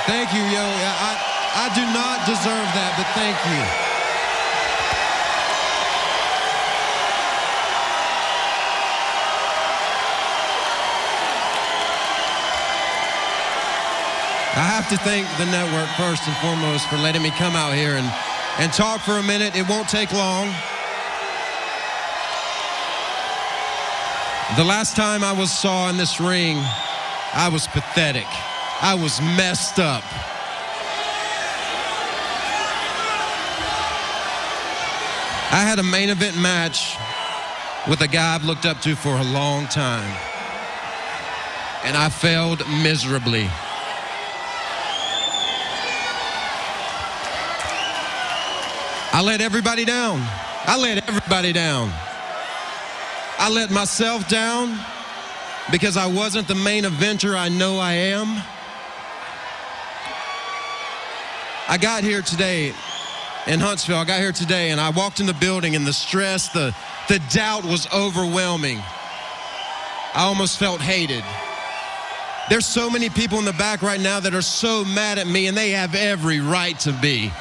thank you, yo. I I do not deserve that, but thank you. I have to thank the network first and foremost for letting me come out here and, and talk for a minute. It won't take long. The last time I was saw in this ring, I was pathetic. I was messed up. I had a main event match with a guy I've looked up to for a long time. And I failed miserably. I let everybody down. I let everybody down. I let myself down because I wasn't the main eventer I know I am. I got here today in Huntsville. I got here today and I walked in the building and the stress, the, the doubt was overwhelming. I almost felt hated. There's so many people in the back right now that are so mad at me and they have every right to be.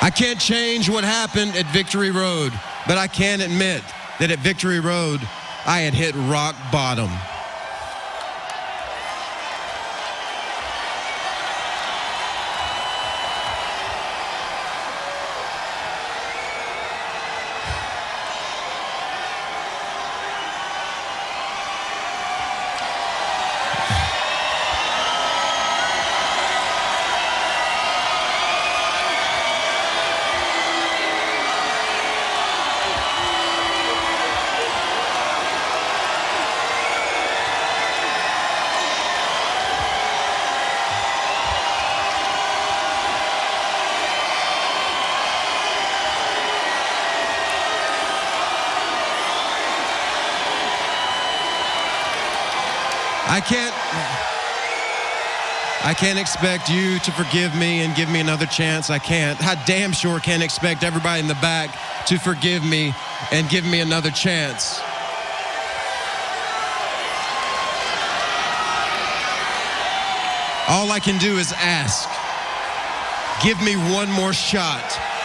I can't change what happened at Victory Road, but I can admit that at Victory Road, I had hit rock bottom. Can't expect you to forgive me and give me another chance. I can't. I damn sure can't expect everybody in the back to forgive me and give me another chance. All I can do is ask. Give me one more shot.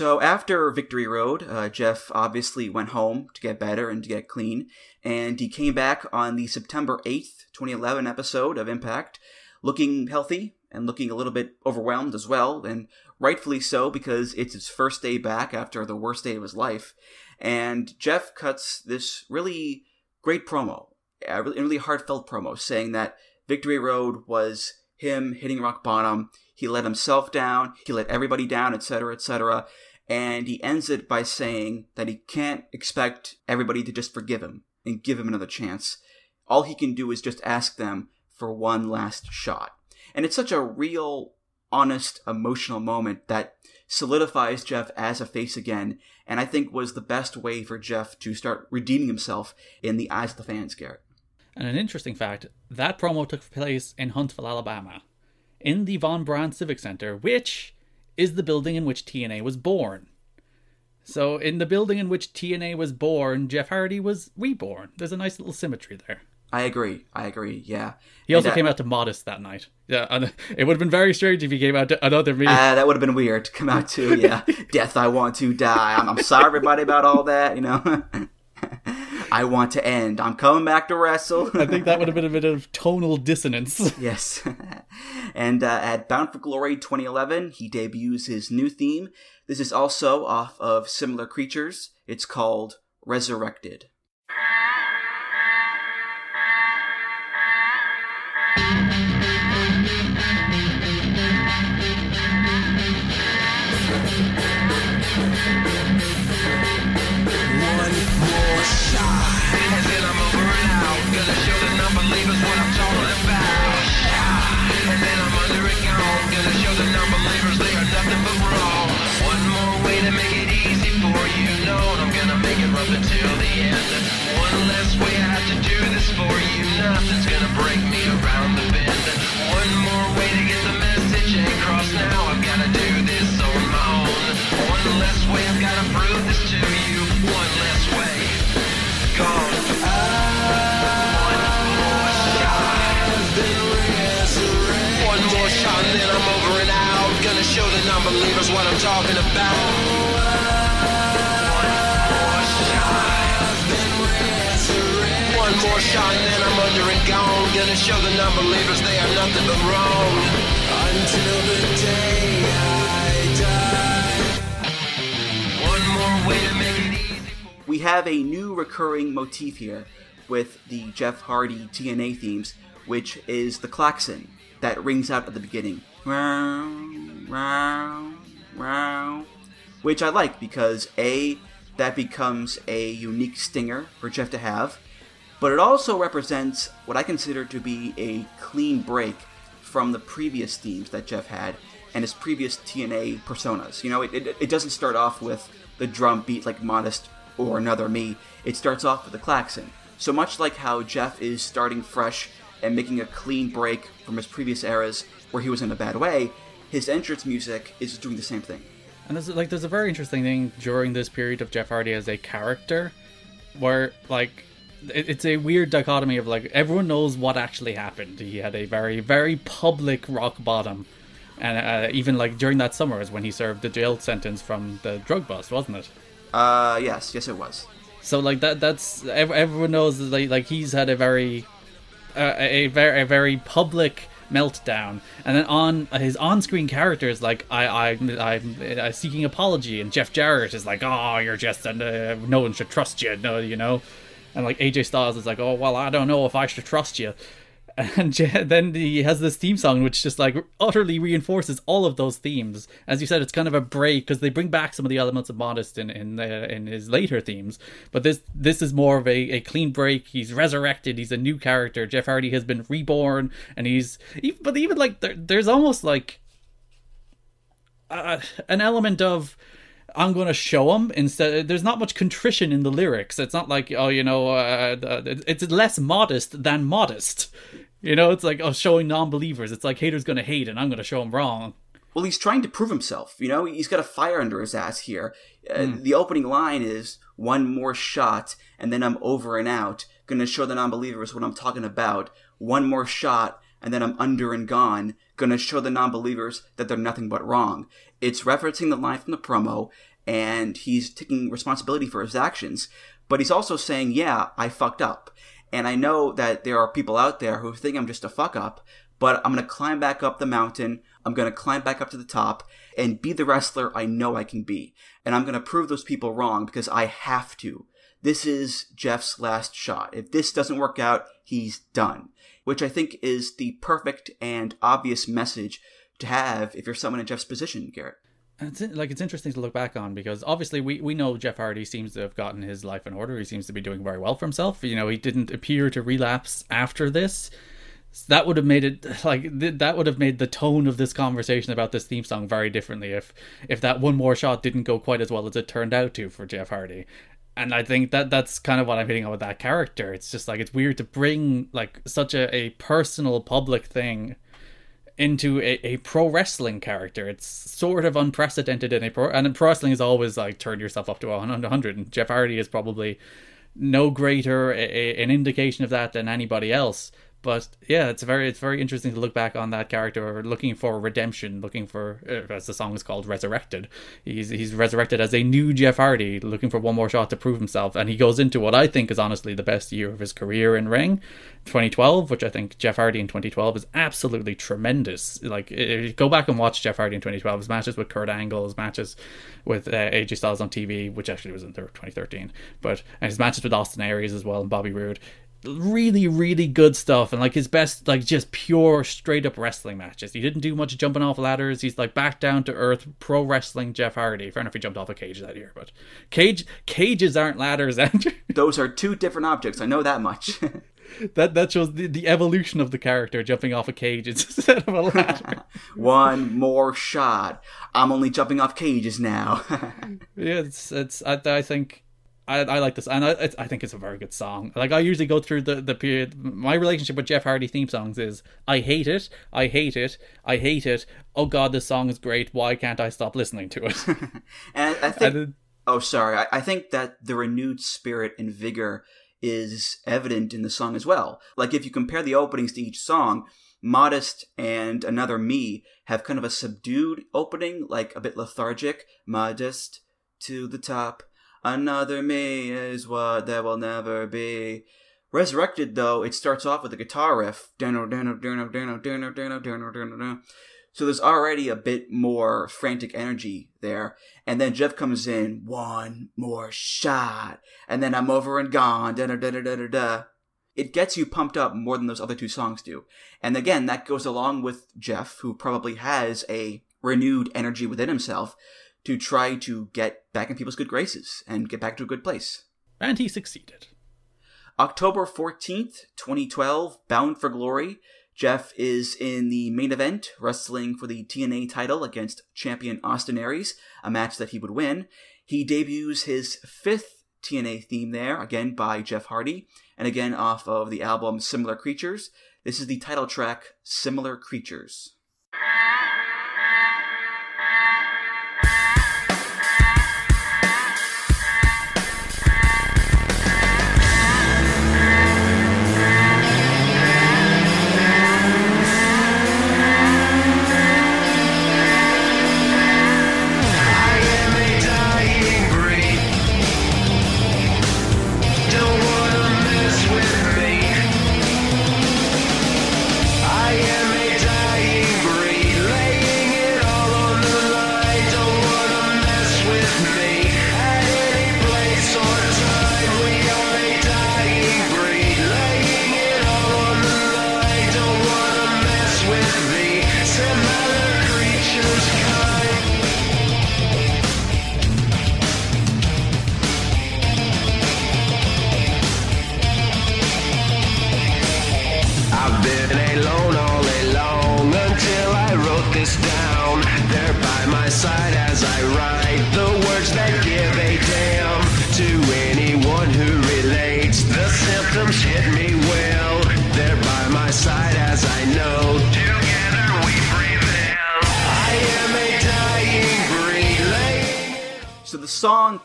So after Victory Road, uh, Jeff obviously went home to get better and to get clean, and he came back on the September 8th, 2011 episode of Impact, looking healthy and looking a little bit overwhelmed as well, and rightfully so because it's his first day back after the worst day of his life. And Jeff cuts this really great promo, a really, heartfelt promo, saying that Victory Road was him hitting rock bottom. He let himself down, he let everybody down, etc., etc. And he ends it by saying that he can't expect everybody to just forgive him and give him another chance. All he can do is just ask them for one last shot. And it's such a real, honest, emotional moment that solidifies Jeff as a face again, and I think was the best way for Jeff to start redeeming himself in the eyes of the fans, Garrett. And an interesting fact that promo took place in Huntsville, Alabama, in the Von Braun Civic Center, which is the building in which TNA was born. So, in the building in which TNA was born, Jeff Hardy was reborn. There's a nice little symmetry there. I agree. I agree. Yeah. He also And, uh, came out to Modest that night. Yeah, and it would have been very strange if he came out to another meeting. Uh, that would have been weird to come out to, yeah. Death, I want to die. I'm, I'm sorry, everybody, about all that, you know. I want to end. I'm coming back to wrestle. I think that would have been a bit of tonal dissonance. yes. and uh, at Bound for Glory 2011, he debuts his new theme. This is also off of Similar Creatures. It's called Resurrected. Non-believers what I'm talking about. One more shot then I'm under and gone. Gonna show the non-believers they are nothing but wrong. Until the day I die. One more way to make it easy. We have a new recurring motif here with the Jeff Hardy TNA themes, which is the klaxon that rings out at the beginning. Row, row. Which I like because A, that becomes a unique stinger for Jeff to have, but it also represents what I consider to be a clean break from the previous themes that Jeff had and his previous TNA personas. You know, it, it, it doesn't start off with the drum beat like Modest or Another Me, it starts off with the klaxon. So much like how Jeff is starting fresh and making a clean break from his previous eras where he was in a bad way, his entrance music is doing the same thing. And there's like there's a very interesting thing during this period of Jeff Hardy as a character, where like it, it's a weird dichotomy of like everyone knows what actually happened. He had a very very public rock bottom, and uh, even like during that summer is when he served the jail sentence from the drug bust, wasn't it? Uh, yes, yes, it was. So like that that's everyone knows that like, like he's had a very uh, a very a very public meltdown. And then on his on-screen characters like I I I'm uh, seeking apology. And Jeff Jarrett is like oh you're just uh, no one should trust you no you know? And like AJ Styles is like oh well I don't know if I should trust you and then he has this theme song which just like utterly reinforces all of those themes as you said it's kind of a break because they bring back some of the elements of modest in in, uh, in his later themes but this this is more of a, a clean break he's resurrected he's a new character jeff hardy has been reborn and he's even, but even like there, there's almost like uh, an element of I'm going to show him instead. There's not much contrition in the lyrics. It's not like oh, you know, uh, uh, it's less modest than modest. You know, it's like oh, showing non-believers. It's like haters to hate, and I'm to show them wrong. Well, he's trying to prove himself. You know, he's got a fire under his ass here. Uh, The opening line is one more shot, and then I'm over and out. Gonna show the non-believers what I'm talking about. One more shot, and then I'm under and gone. Gonna show the non-believers that they're nothing but wrong. It's referencing the line from the promo, and he's taking responsibility for his actions. But he's also saying, "Yeah, I fucked up." And I know that there are people out there who think I'm just a fuck up, but I'm gonna climb back up the mountain. I'm gonna climb back up to the top and be the wrestler I know I can be. And I'm gonna prove those people wrong because I have to. This is Jeff's last shot. If this doesn't work out, he's done. Which I think is the perfect and obvious message to have if you're someone in Jeff's position, Garrett. It's like it's interesting to look back on because obviously we, we know Jeff Hardy seems to have gotten his life in order. He seems to be doing very well for himself. You know, he didn't appear to relapse after this. So that would have made it like th- that would have made the tone of this conversation about this theme song very differently if if that one more shot didn't go quite as well as it turned out to for Jeff Hardy. And I think that that's kind of what I'm hitting on with that character. It's just like it's weird to bring like such a, a personal public thing into a, a pro wrestling character. It's sort of unprecedented in a pro and pro wrestling is always like turn yourself up to 100 and Jeff Hardy is probably no greater a, a- an indication of that than anybody else. But yeah, it's very it's very interesting to look back on that character, looking for redemption, looking for uh, as the song is called, resurrected. He's he's resurrected as a new Jeff Hardy, looking for one more shot to prove himself, and he goes into what I think is honestly the best year of his career in ring, 2012, which I think Jeff Hardy in 2012 is absolutely tremendous. Like go back and watch Jeff Hardy in 2012, his matches with Kurt Angle, his matches with uh, AJ Styles on TV, which actually was in 2013, but and his matches with Austin Aries as well and Bobby Roode really really good stuff and like his best like just pure straight up wrestling matches he didn't do much jumping off ladders he's like back down to earth pro wrestling jeff hardy fair enough he jumped off a cage that year but cage cages aren't ladders andrew Those are two different objects. I know that much. that that shows the, the evolution of the character jumping off a cage instead of a ladder One more shot. I'm only jumping off cages now. yeah it's it's i, I think I, I like this, and I, I think it's a very good song. Like I usually go through the, the period. My relationship with Jeff Hardy theme songs is I hate it, I hate it, I hate it. Oh God, this song is great. Why can't I stop listening to it? And I think. oh, sorry. I, I think that the renewed spirit and vigor is evident in the song as well. Like if you compare the openings to each song, Modest and Another Me have kind of a subdued opening, like a bit lethargic. Modest to the top. Another me is what there will never be. Resurrected, though, it starts off with a guitar riff. So there's already a bit more frantic energy there. And then Jeff comes in, one more shot. And then I'm over and gone. It gets you pumped up more than those other two songs do. And again, that goes along with Jeff, who probably has a renewed energy within himself to try to get back in people's good graces and get back to a good place. And he succeeded. October 14th, 2012, Bound for Glory. Jeff is in the main event, wrestling for the TNA title against champion Austin Aries, a match that he would win. He debuts his fifth TNA theme there, again by Jeff Hardy, and again off of the album Similar Creatures. This is the title track, Similar Creatures.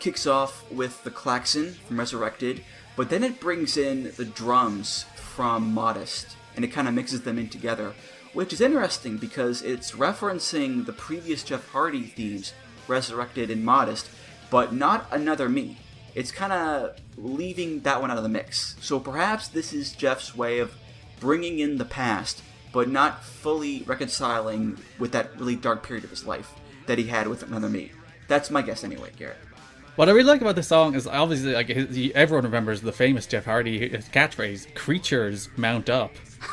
Kicks off with the klaxon from Resurrected, but then it brings in the drums from Modest, and it kind of mixes them in together, which is interesting because it's referencing the previous Jeff Hardy themes, Resurrected and Modest, but not Another Me. It's kind of leaving that one out of the mix. So perhaps this is Jeff's way of bringing in the past, but not fully reconciling with that really dark period of his life that he had with Another Me. That's my guess anyway, Garrett. What I really like about this song is obviously like his, he- everyone remembers the famous Jeff Hardy catchphrase "Creatures mount up."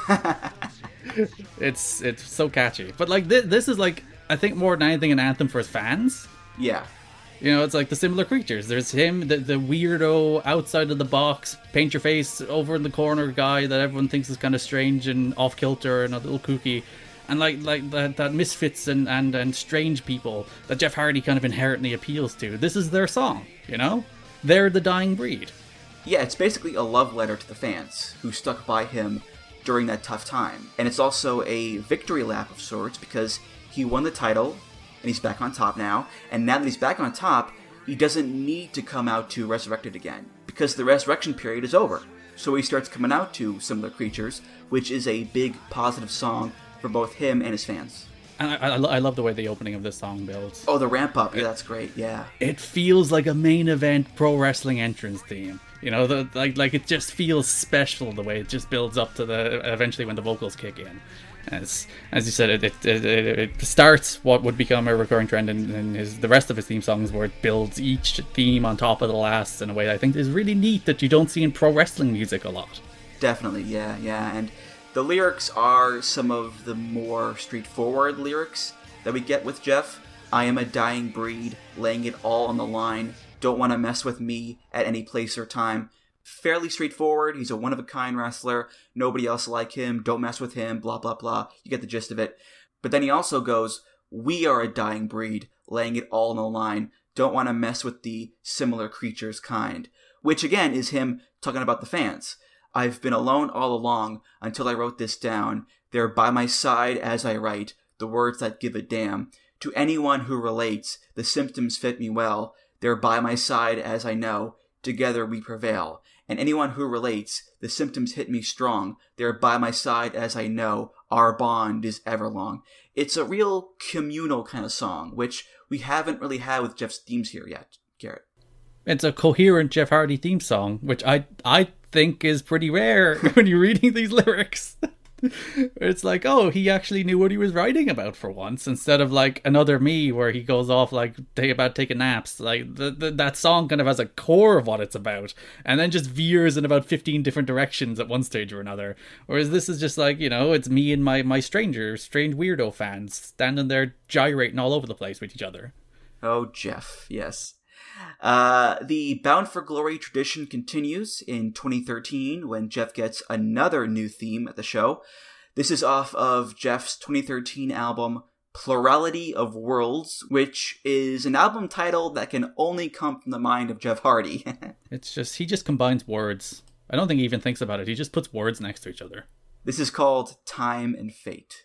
it's it's so catchy, but like this, this is like I think more than anything an anthem for his fans. Yeah. You know, it's like the similar creatures. There's him, the, the weirdo outside of the box, paint your face over in the corner guy that everyone thinks is kind of strange and off kilter and a little kooky, and like like that, that misfits and, and and strange people that Jeff Hardy kind of inherently appeals to. This is their song, you know. They're the dying breed. Yeah, it's basically a love letter to the fans who stuck by him during that tough time. And it's also a victory lap of sorts because he won the title and he's back on top now. And now that he's back on top, he doesn't need to come out to Resurrected again because the resurrection period is over. So he starts coming out to Similar Creatures, which is a big positive song for both him and his fans. And I, I, I love the way the opening of this song builds. Oh, the ramp up. Yeah, that's great. Yeah. It feels like a main event pro wrestling entrance theme. You know, the, like like it just feels special the way it just builds up to the eventually when the vocals kick in. As as you said, it it, it, it it starts what would become a recurring trend in, in his the rest of his theme songs, where it builds each theme on top of the last in a way I think is really neat that you don't see in pro wrestling music a lot. Definitely, yeah, yeah. And the lyrics are some of the more straightforward lyrics that we get with Jeff. I am a dying breed, laying it all on the line. Don't want to mess with me at any place or time. Fairly straightforward. He's a one of a kind wrestler. Nobody else like him. Don't mess with him. Blah, blah, blah. You get the gist of it. But then he also goes, We are a dying breed, laying it all on the line. Don't want to mess with the similar creatures kind. Which again is him talking about the fans. I've been alone all along until I wrote this down. They're by my side as I write the words that give a damn. To anyone who relates, the symptoms fit me well. They're by my side as I know. Together we prevail. And anyone who relates, the symptoms hit me strong. They're by my side as I know. Our Bond is Everlong. It's a real communal kind of song, which we haven't really had with Jeff's themes here yet, Garrett. It's a coherent Jeff Hardy theme song, which I I think is pretty rare when you're reading these lyrics. it's like, oh, he actually knew what he was writing about for once, instead of like another me where he goes off like about taking naps. Like the, the, that song kind of has a core of what it's about, and then just veers in about fifteen different directions at one stage or another. Whereas this is just like you know, it's me and my my stranger, strange weirdo fans standing there gyrating all over the place with each other. Oh, Jeff, yes. Uh, the Bound for Glory tradition continues in 2013 when Jeff gets another new theme at the show. This is off of Jeff's 2013 album Plurality of Worlds, which is an album title that can only come from the mind of Jeff Hardy. it's just, he just combines words. I don't think he even thinks about it. He just puts words next to each other. This is called Time and Fate.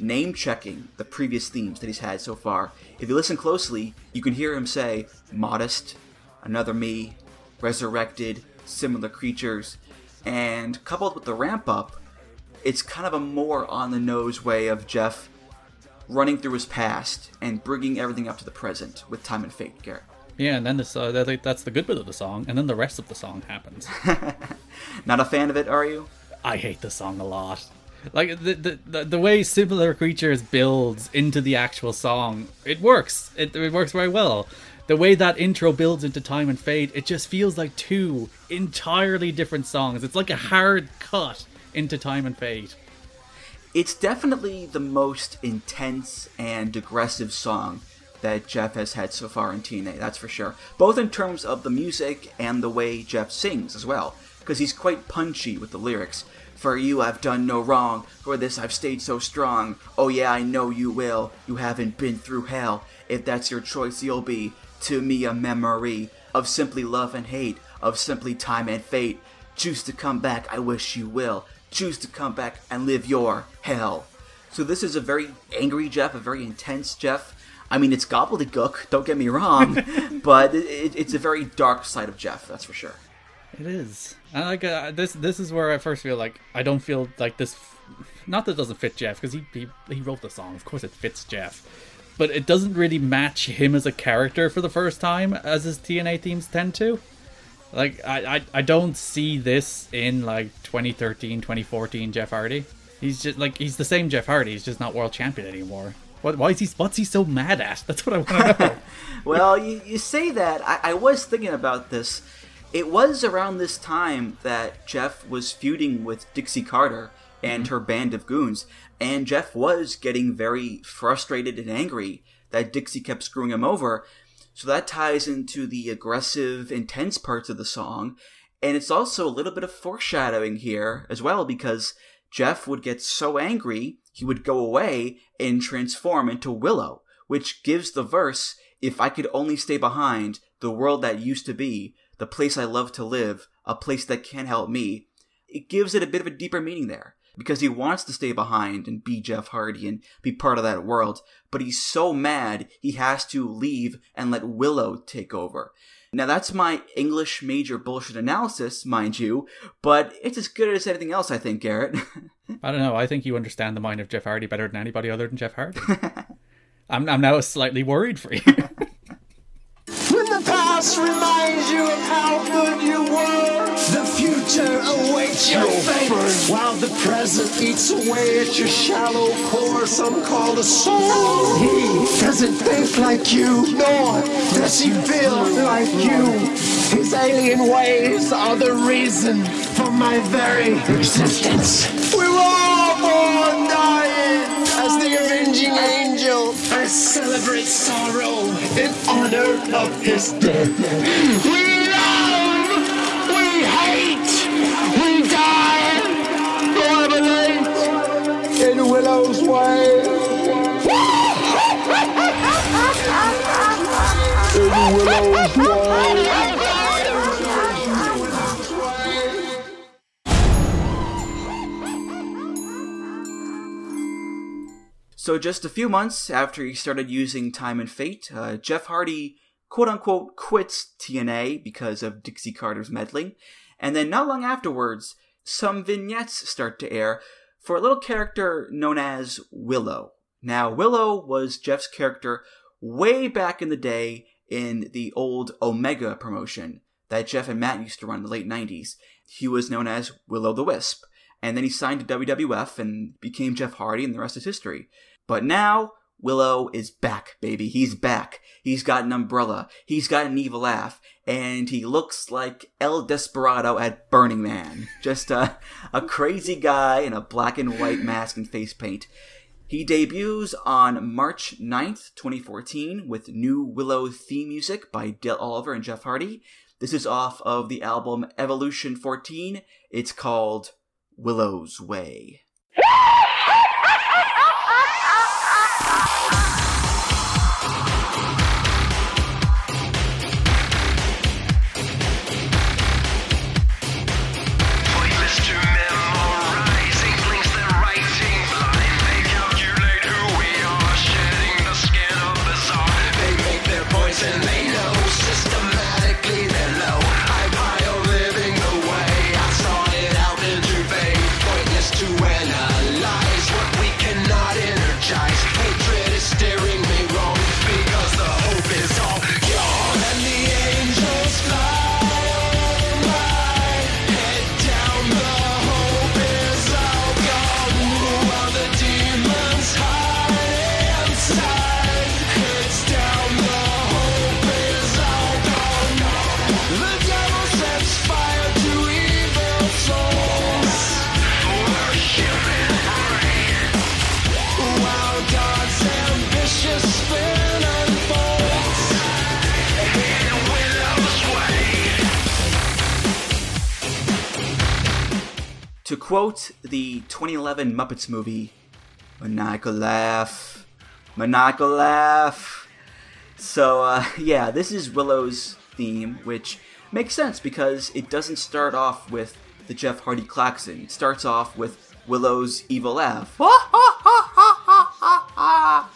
name checking the previous themes that he's had so far. If you listen closely, you can hear him say modest, another me, resurrected, similar creatures, and coupled with the ramp up, it's kind of a more on the nose way of Jeff running through his past and bringing everything up to the present with time and fate, Garrett. Yeah, and then this, uh, that's the good bit of the song, and then the rest of the song happens. Not a fan of it, are you? I hate the song a lot. Like the, the the, way similar creatures builds into the actual song, it works. It, it works very well. The way that intro builds into Time and Fate, it just feels like two entirely different songs. It's like a hard cut into Time and Fate. It's definitely the most intense and aggressive song that Jeff has had so far in TNA, that's for sure. Both in terms of the music and the way Jeff sings as well, because he's quite punchy with the lyrics. For you I've done no wrong, for this I've stayed so strong. Oh yeah, I know you will. You haven't been through hell. If that's your choice, you'll be to me a memory of simply love and hate, of simply time and fate. Choose to come back, I wish you will. Choose to come back and live your hell. So this is a very angry Jeff, a very intense Jeff. I mean, it's gobbledygook. Don't get me wrong, but it, it's a very dark side of Jeff. That's for sure. It is. And like uh, this, this is where I first feel like I don't feel like this. Not that it doesn't fit Jeff because he, he he wrote the song. Of course, it fits Jeff, but it doesn't really match him as a character for the first time as his TNA themes tend to. Like I, I, I don't see this in like 2013, 2014 Jeff Hardy. He's just like he's the same Jeff Hardy. He's just not world champion anymore. What, why is he? What's he so mad at? That's what I want to know. well, you, you say that. I, I was thinking about this. It was around this time that Jeff was feuding with Dixie Carter and mm-hmm. her band of goons, and Jeff was getting very frustrated and angry that Dixie kept screwing him over. So that ties into the aggressive, intense parts of the song, and it's also a little bit of foreshadowing here as well because Jeff would get so angry he would go away and transform into Willow, which gives the verse, If I could only stay behind, the world that used to be, the place I love to live, a place that can help me. It gives it a bit of a deeper meaning there. Because he wants to stay behind and be Jeff Hardy and be part of that world, but he's so mad he has to leave and let Willow take over. Now that's my English major bullshit analysis, mind you, but it's as good as anything else, I think, Garrett. I don't know. I think you understand the mind of Jeff Hardy better than anybody other than Jeff Hardy. I'm I'm now slightly worried for you. remind you of how good you were. The future awaits your fate, while the present eats away at your shallow core. Some call the soul. He doesn't think like you, nor does he feel like you. His alien ways are the reason for my very existence. We were all avenging angel. I celebrate sorrow in honor of his death. We love, we hate, we die late in Willow's way. in Willow's way. So, just a few months after he started using Time and Fate, uh, Jeff Hardy quote unquote quits TNA because of Dixie Carter's meddling, and then not long afterwards, some vignettes start to air for a little character known as Willow. Now, Willow was Jeff's character way back in the day in the old Omega promotion that Jeff and Matt used to run in the late 90s. He was known as Willow the Wisp. And then he signed to WWF and became Jeff Hardy, and the rest is history. But now, Willow is back, baby. He's back. He's got an umbrella. He's got an evil laugh. And he looks like El Desperado at Burning Man. Just a, a crazy guy in a black and white mask and face paint. He debuts on March 9th, 2014, with new Willow theme music by Dale Oliver and Jeff Hardy. This is off of the album Evolution 14. It's called Willow's Way. 2011 Muppets movie, maniacal laugh, maniacal laugh. So, uh, yeah, this is Willow's theme, which makes sense because it doesn't start off with the Jeff Hardy klaxon. It starts off with Willow's evil laugh.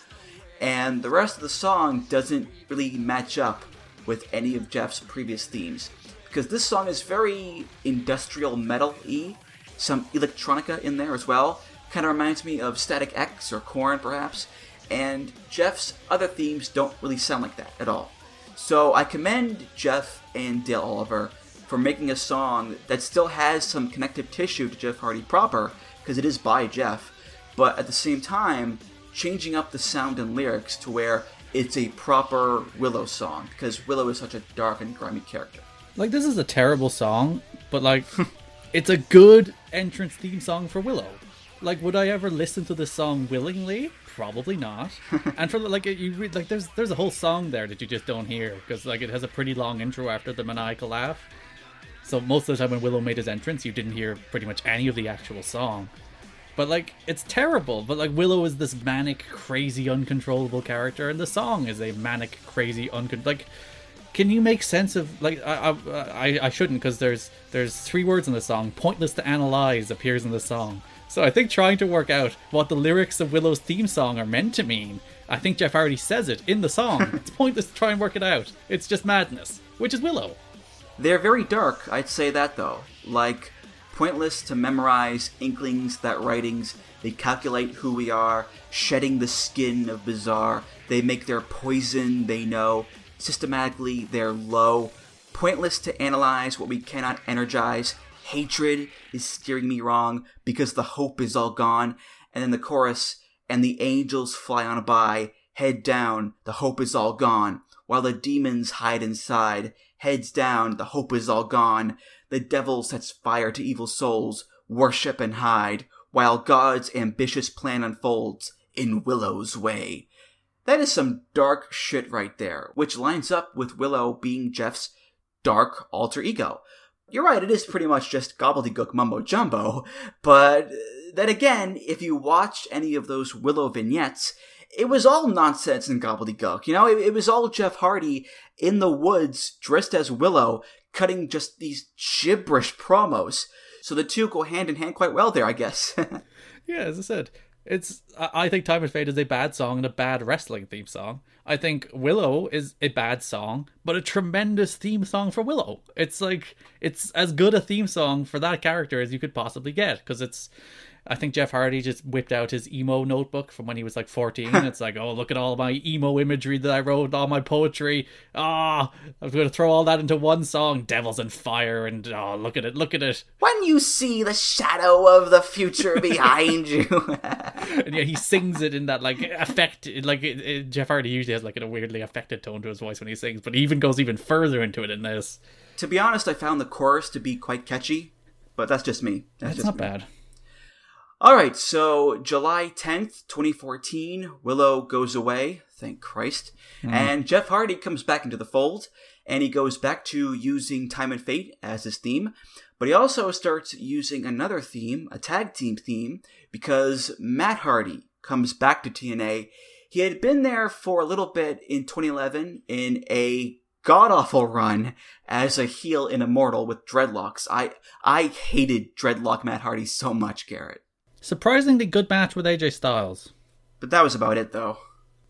And the rest of the song doesn't really match up with any of Jeff's previous themes. Because this song is very industrial metal y, some electronica in there as well. Kind of reminds me of Static X or Korn, perhaps. And Jeff's other themes don't really sound like that at all. So I commend Jeff and Dale Oliver for making a song that still has some connective tissue to Jeff Hardy proper, because it is by Jeff, but at the same time, changing up the sound and lyrics to where it's a proper Willow song, because Willow is such a dark and grimy character. Like this is a terrible song, but like it's a good entrance theme song for Willow. Like would I ever listen to this song willingly? Probably not. and for like you read like there's there's a whole song there that you just don't hear because like it has a pretty long intro after the maniacal laugh. So most of the time when Willow made his entrance, you didn't hear pretty much any of the actual song. But like it's terrible. But like Willow is this manic, crazy, uncontrollable character, and the song is a manic, crazy, uncon like. Can you make sense of like I I I, I shouldn't because there's there's three words in the song. Pointless to analyze appears in the song. So I think trying to work out what the lyrics of Willow's theme song are meant to mean. I think Jeff already says it in the song. it's pointless to try and work it out. It's just madness, which is Willow. They're very dark, I'd say that though. Like, pointless to memorize inklings that writings, they calculate who we are, shedding the skin of bizarre, they make their poison they know, systematically they're low. Pointless to analyze what we cannot energize. Hatred is steering me wrong because the hope is all gone. And then the chorus, and the angels fly on by, head down, the hope is all gone. While the demons hide inside, heads down, the hope is all gone. The devil sets fire to evil souls, worship and hide, while God's ambitious plan unfolds in Willow's way. That is some dark shit right there, which lines up with Willow being Jeff's dark alter ego. You're right, it is pretty much just gobbledygook mumbo jumbo, but then again, if you watched any of those Willow vignettes, it was all nonsense and gobbledygook. You know, it, it was all Jeff Hardy in the woods, dressed as Willow, cutting just these gibberish promos. So the two go hand in hand quite well there, I guess. yeah, as I said, it's I think Time and Fate is a bad song and a bad wrestling theme song. I think Willow is a bad song, but a tremendous theme song for Willow. It's like it's as good a theme song for that character as you could possibly get because it's I think Jeff Hardy just whipped out his emo notebook from when he was like 14. it's like, oh, look at all my emo imagery that I wrote, all my poetry. Ah, I'm going to throw all that into one song, Devils and Fire, and oh, look at it, look at it. when you see the shadow of the future behind you. and yeah, he sings it in that like effect. Like it, it, Jeff Hardy usually has like a weirdly affected tone to his voice when he sings, but he even goes even further into it in this. to be honest, I found the chorus to be quite catchy, but that's just me. That's That's just not me. bad. All right, so July 10th, 2014, Willow goes away, thank Christ. Mm. And Jeff Hardy comes back into the fold, and he goes back to using Time and Fate as his theme. But he also starts using another theme, a tag team theme, because Matt Hardy comes back to TNA. He had been there for a little bit in 2011 in a god awful run as a heel in Immortal with dreadlocks. I I hated dreadlock Matt Hardy so much, Garrett. Surprisingly good match with AJ Styles. But that was about it, though.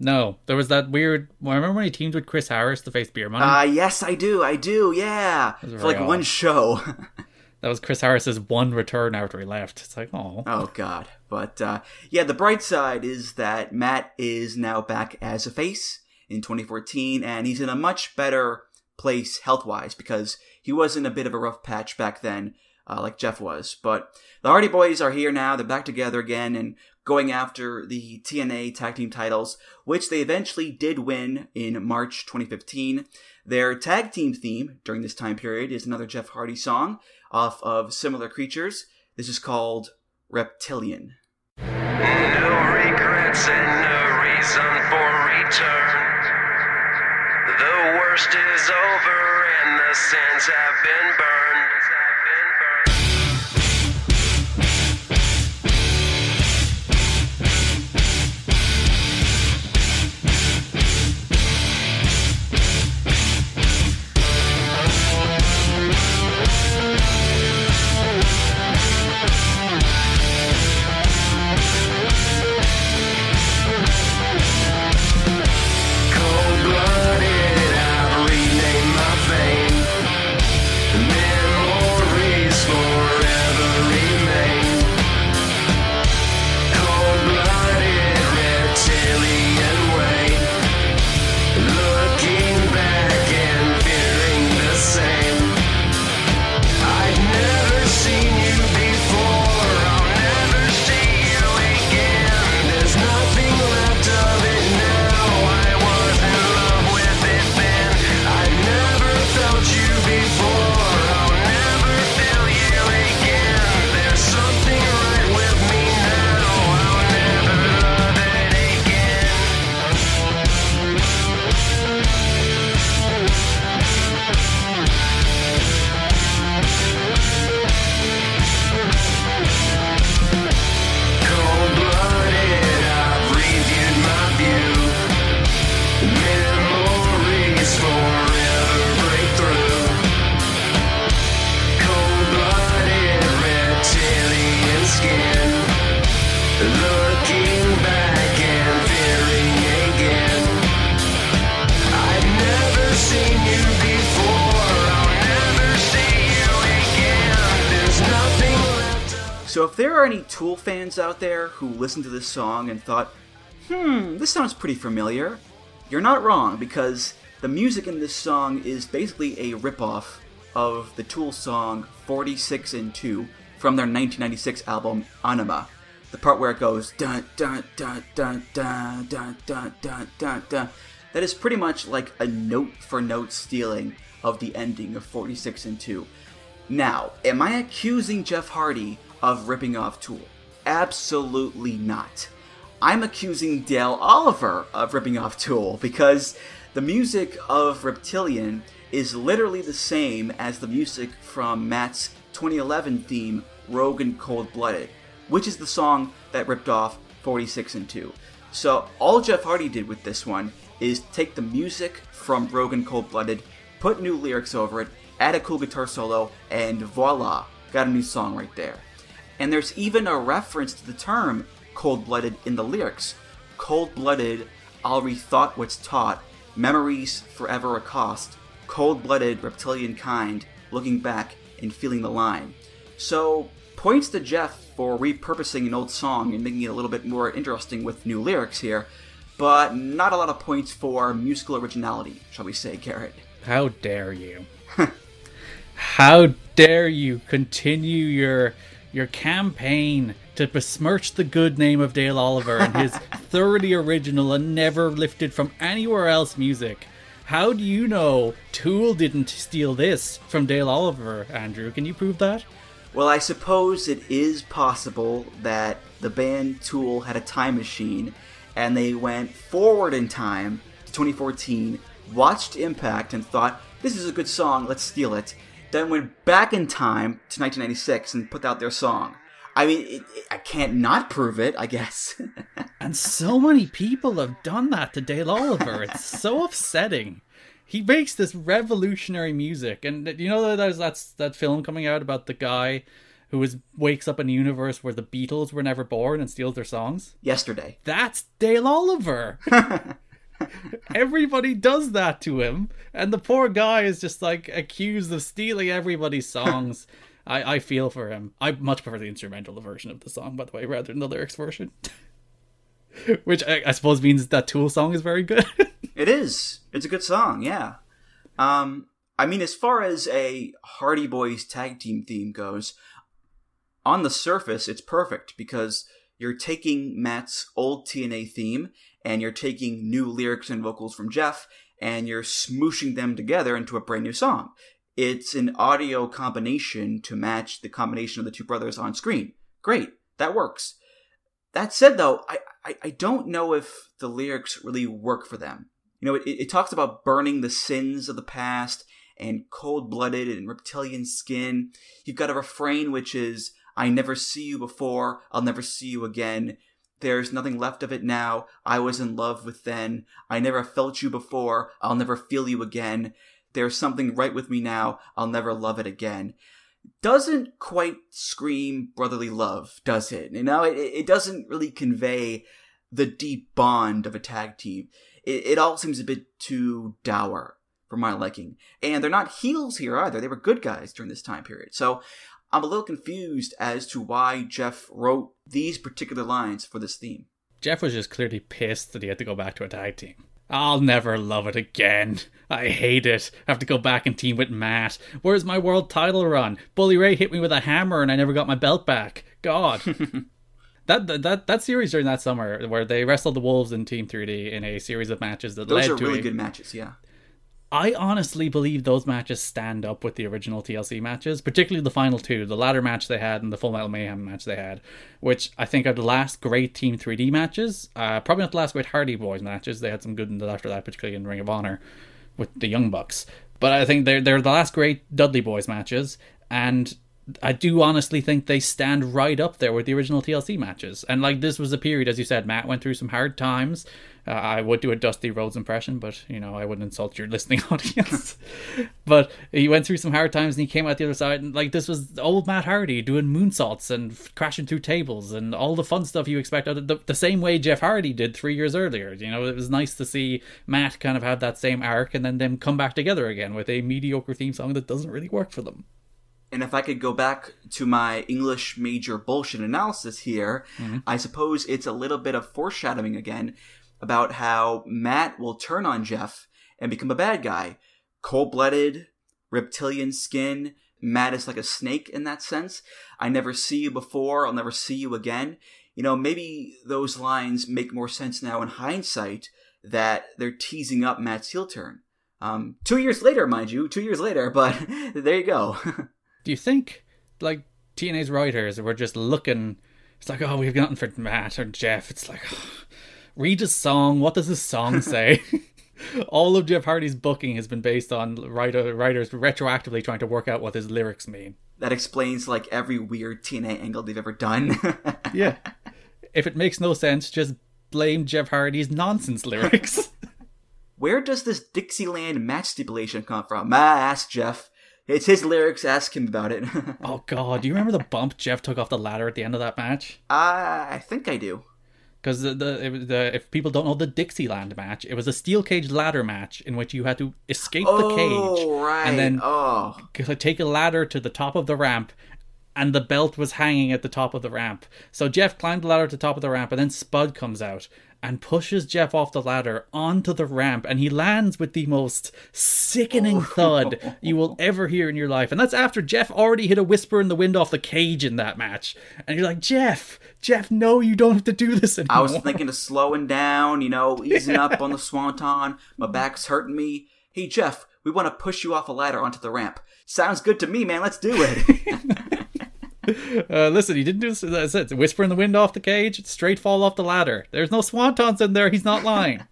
No, there was that weird. Well, I remember when he teamed with Chris Harris to face Beer Money. Uh, yes, I do. I do. Yeah, for like very one show. that was Chris Harris's one return after he left. It's like, oh, oh God. But uh, yeah, the bright side is that Matt is now back as a face in 2014, and he's in a much better place health wise because he was in a bit of a rough patch back then, uh, like Jeff was. But the Hardy Boys are here now. They're back together again and going after the TNA tag team titles, which they eventually did win in March 2015. Their tag team theme during this time period is another Jeff Hardy song off of Similar Creatures. This is called Reptilian. No regrets and no reason for return. The worst is over and the sins have been burned. Tool fans out there who listened to this song and thought, hmm, this sounds pretty familiar, you're not wrong because The music in this song is basically a ripoff of the Tool song 46 and 2 from their 1996 album Ænima. The part where it goes dun dun dun dun dun dun dun dun dun dun. That is pretty much like a note for note stealing of the ending of 46 and 2. Now, am I accusing Jeff Hardy of ripping off Tool? Absolutely not. I'm accusing Dale Oliver of ripping off Tool because the music of Reptilian is literally the same as the music from Matt's 2011 theme, Rogue and Cold Blooded, which is the song that ripped off 46 and 2. So all Jeff Hardy did with this one is take the music from Rogue and Cold Blooded, put new lyrics over it, add a cool guitar solo, and voila, got a new song right there. And there's even a reference to the term cold blooded in the lyrics. Cold blooded, I'll rethought what's taught, memories forever accost, cold blooded reptilian kind, looking back and feeling the line. So, points to Jeff for repurposing an old song and making it a little bit more interesting with new lyrics here, but not a lot of points for musical originality, shall we say, Garrett. How dare you? How dare you continue your your campaign to besmirch the good name of Dale Oliver and his thoroughly original and never lifted from anywhere else music. How do you know Tool didn't steal this from Dale Oliver, Andrew? Can you prove that? Well, I suppose it is possible that the band Tool had a time machine and they went forward in time to 2014, watched Impact, and thought, this is a good song, let's steal it. Then went back in time to 1996 and put out their song. I mean, it, it, I can't not prove it, I guess. and so many people have done that to Dale Oliver. It's so upsetting. He makes this revolutionary music, and you know that there's that's that film coming out about the guy who is wakes up in a universe where the Beatles were never born and steals their songs. Yesterday. That's Dale Oliver. Everybody does that to him, and the poor guy is just like accused of stealing everybody's songs. I, I feel for him. I much prefer the instrumental version of the song, by the way, rather than the lyrics version. Which I, I, suppose means that Tool song is very good. it is. It's a good song, yeah. Um, I mean, as far as a Hardy Boys tag team theme goes, on the surface, it's perfect because you're taking Matt's old TNA theme and you're taking new lyrics and vocals from Jeff and you're smooshing them together into a brand new song. It's an audio combination to match the combination of the two brothers on screen. Great, that works. That said, though, I, I, I don't know if the lyrics really work for them. You know, it, it talks about burning the sins of the past and cold blooded and reptilian skin. You've got a refrain which is, I never see you before, I'll never see you again. There's nothing left of it now. I was in love with then. I never felt you before. I'll never feel you again. There's something right with me now. I'll never love it again. Doesn't quite scream brotherly love, does it? You know, it, it doesn't really convey the deep bond of a tag team. It, it all seems a bit too dour for my liking. And they're not heels here either. They were good guys during this time period. So I'm a little confused as to why Jeff wrote these particular lines for this theme. Jeff was just clearly pissed that he had to go back to a tag team. I'll never love it again. I hate it. I have to go back and team with Matt. Where's my world title run? Bully Ray hit me with a hammer and I never got my belt back. God. that, that that series during that summer where they wrestled the Wolves in Team 3D in a series of matches that Those led are to really a, good matches, yeah. I honestly believe those matches stand up with the original TLC matches, particularly the final two, the ladder match they had and the Full Metal Mayhem match they had, which I think are the last great Team 3D matches. Uh, probably not the last great Hardy Boys matches. They had some good ones after that, particularly in Ring of Honor with the Young Bucks. But I think they're they're the last great Dudley Boys matches, and I do honestly think they stand right up there with the original TLC matches. And like this was a period, as you said, Matt went through some hard times. Uh, I would do a Dusty Rhodes impression, but you know I wouldn't insult your listening audience. but he went through some hard times and he came out the other side. And like this was old Matt Hardy doing moonsaults and f- crashing through tables and all the fun stuff you expect out of the, the same way Jeff Hardy did three years earlier. You know it was nice to see Matt kind of have that same arc and then them come back together again with a mediocre theme song that doesn't really work for them. And if I could go back to my English major bullshit analysis here, Mm-hmm. I suppose it's a little bit of foreshadowing again about how Matt will turn on Jeff and become a bad guy. Cold blooded, reptilian skin, mad as like a snake in that sense. I never see you before, I'll never see you again. You know, maybe those lines make more sense now in hindsight that they're teasing up Matt's heel turn. Um, two years later, mind you, two years later, but there you go. Do you think, like, TNA's writers were just looking, it's like, oh, we've gotten for Matt or Jeff. It's like, oh, read a song. What does this song say? All of Jeff Hardy's booking has been based on writer, writers retroactively trying to work out what his lyrics mean. That explains, like, every weird TNA angle they've ever done. yeah. If it makes no sense, just blame Jeff Hardy's nonsense lyrics. Where does this Dixieland match stipulation come from? Ah, ask Jeff. It's his lyrics. Ask him about it. oh God, do you remember the bump Jeff took off the ladder at the end of that match? Uh, I think I do. Because the, the, the if people don't know the Dixieland match, it was a steel cage ladder match in which you had to escape oh, the cage oh, right. and then oh. take a ladder to the top of the ramp and the belt was hanging at the top of the ramp. So Jeff climbed the ladder to the top of the ramp, and then Spud comes out and pushes Jeff off the ladder onto the ramp, and he lands with the most sickening oh. thud you will ever hear in your life. And that's after Jeff already hit a whisper in the wind off the cage in that match. And you're like, Jeff, Jeff, no, you don't have to do this anymore. I was thinking of slowing down, you know, easing up on the swanton. My back's hurting me. Hey, Jeff, we want to push you off a ladder onto the ramp. Sounds good to me, man. Let's do it. Uh, listen, he didn't do this. That's it. Whisper in the wind off the cage, straight fall off the ladder. There's no swantons in there. He's not lying.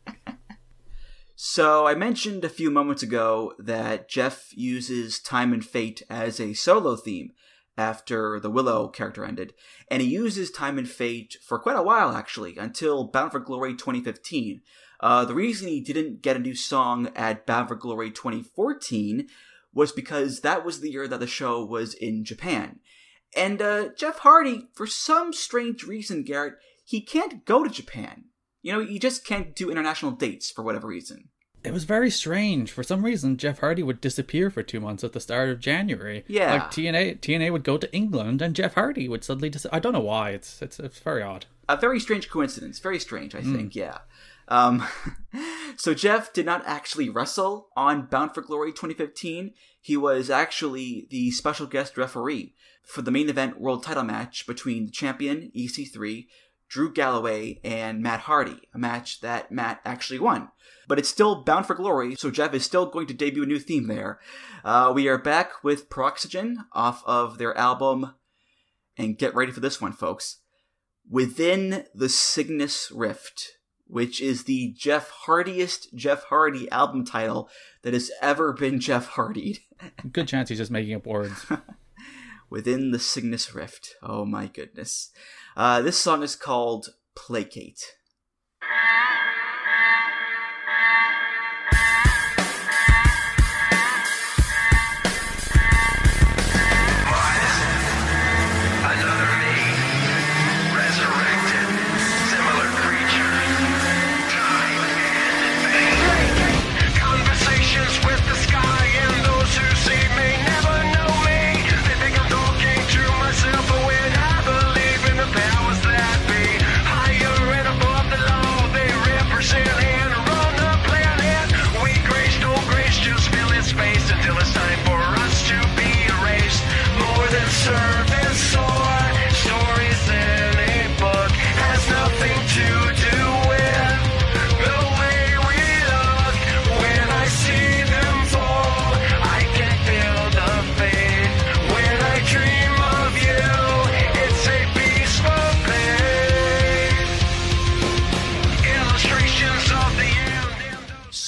so I mentioned a few moments ago that Jeff uses Time and Fate as a solo theme after the Willow character ended, and he uses Time and Fate for quite a while actually, until Bound for Glory 2015. Uh, the reason he didn't get a new song at Bound for Glory 2014 was because that was the year that the show was in Japan. And uh, Jeff Hardy, for some strange reason, Garrett, he can't go to Japan. You know, he just can't do international dates for whatever reason. It was very strange. For some reason, Jeff Hardy would disappear for two months at the start of January. Yeah, like TNA, TNA would go to England, and Jeff Hardy would suddenly. Dis- I don't know why. It's it's it's very odd. A very strange coincidence. Very strange, I think. Mm. Yeah. Um, so Jeff did not actually wrestle on Bound for Glory 2015. He was actually the special guest referee for the main event world title match between the champion, EC3, Drew Galloway, and Matt Hardy, a match that Matt actually won. But it's still bound for glory, so Jeff is still going to debut a new theme there. Uh, we are back with Peroxygen off of their album, and get ready for this one, folks. Within the Cygnus Rift, which is the Jeff Hardiest Jeff Hardy album title that has ever been Jeff Hardy. Good chance he's just making up words. within the Cygnus Rift. Oh my goodness. Uh, this song is called Placate.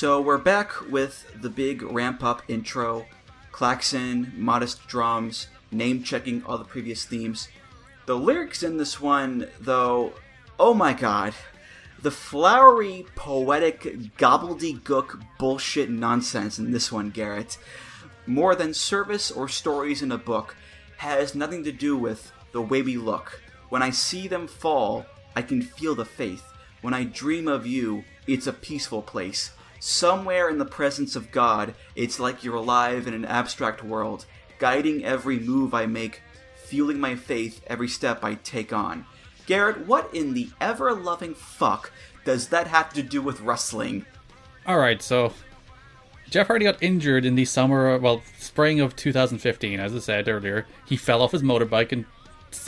So we're back with the big ramp up intro, klaxon, modest drums, name checking all the previous themes. The lyrics in this one, though, oh my god, the flowery, poetic, gobbledygook bullshit nonsense in this one, Garrett, more than service or stories in a book, has nothing to do with the way we look. When I see them fall, I can feel the faith. When I dream of you, it's a peaceful place. Somewhere in the presence of God, it's like you're alive in an abstract world, guiding every move I make, fueling my faith every step I take on. Garrett, what in the ever loving fuck does that have to do with wrestling? Alright, so Jeff Hardy got injured in the summer, well, spring of 2015. As I said earlier, he fell off his motorbike and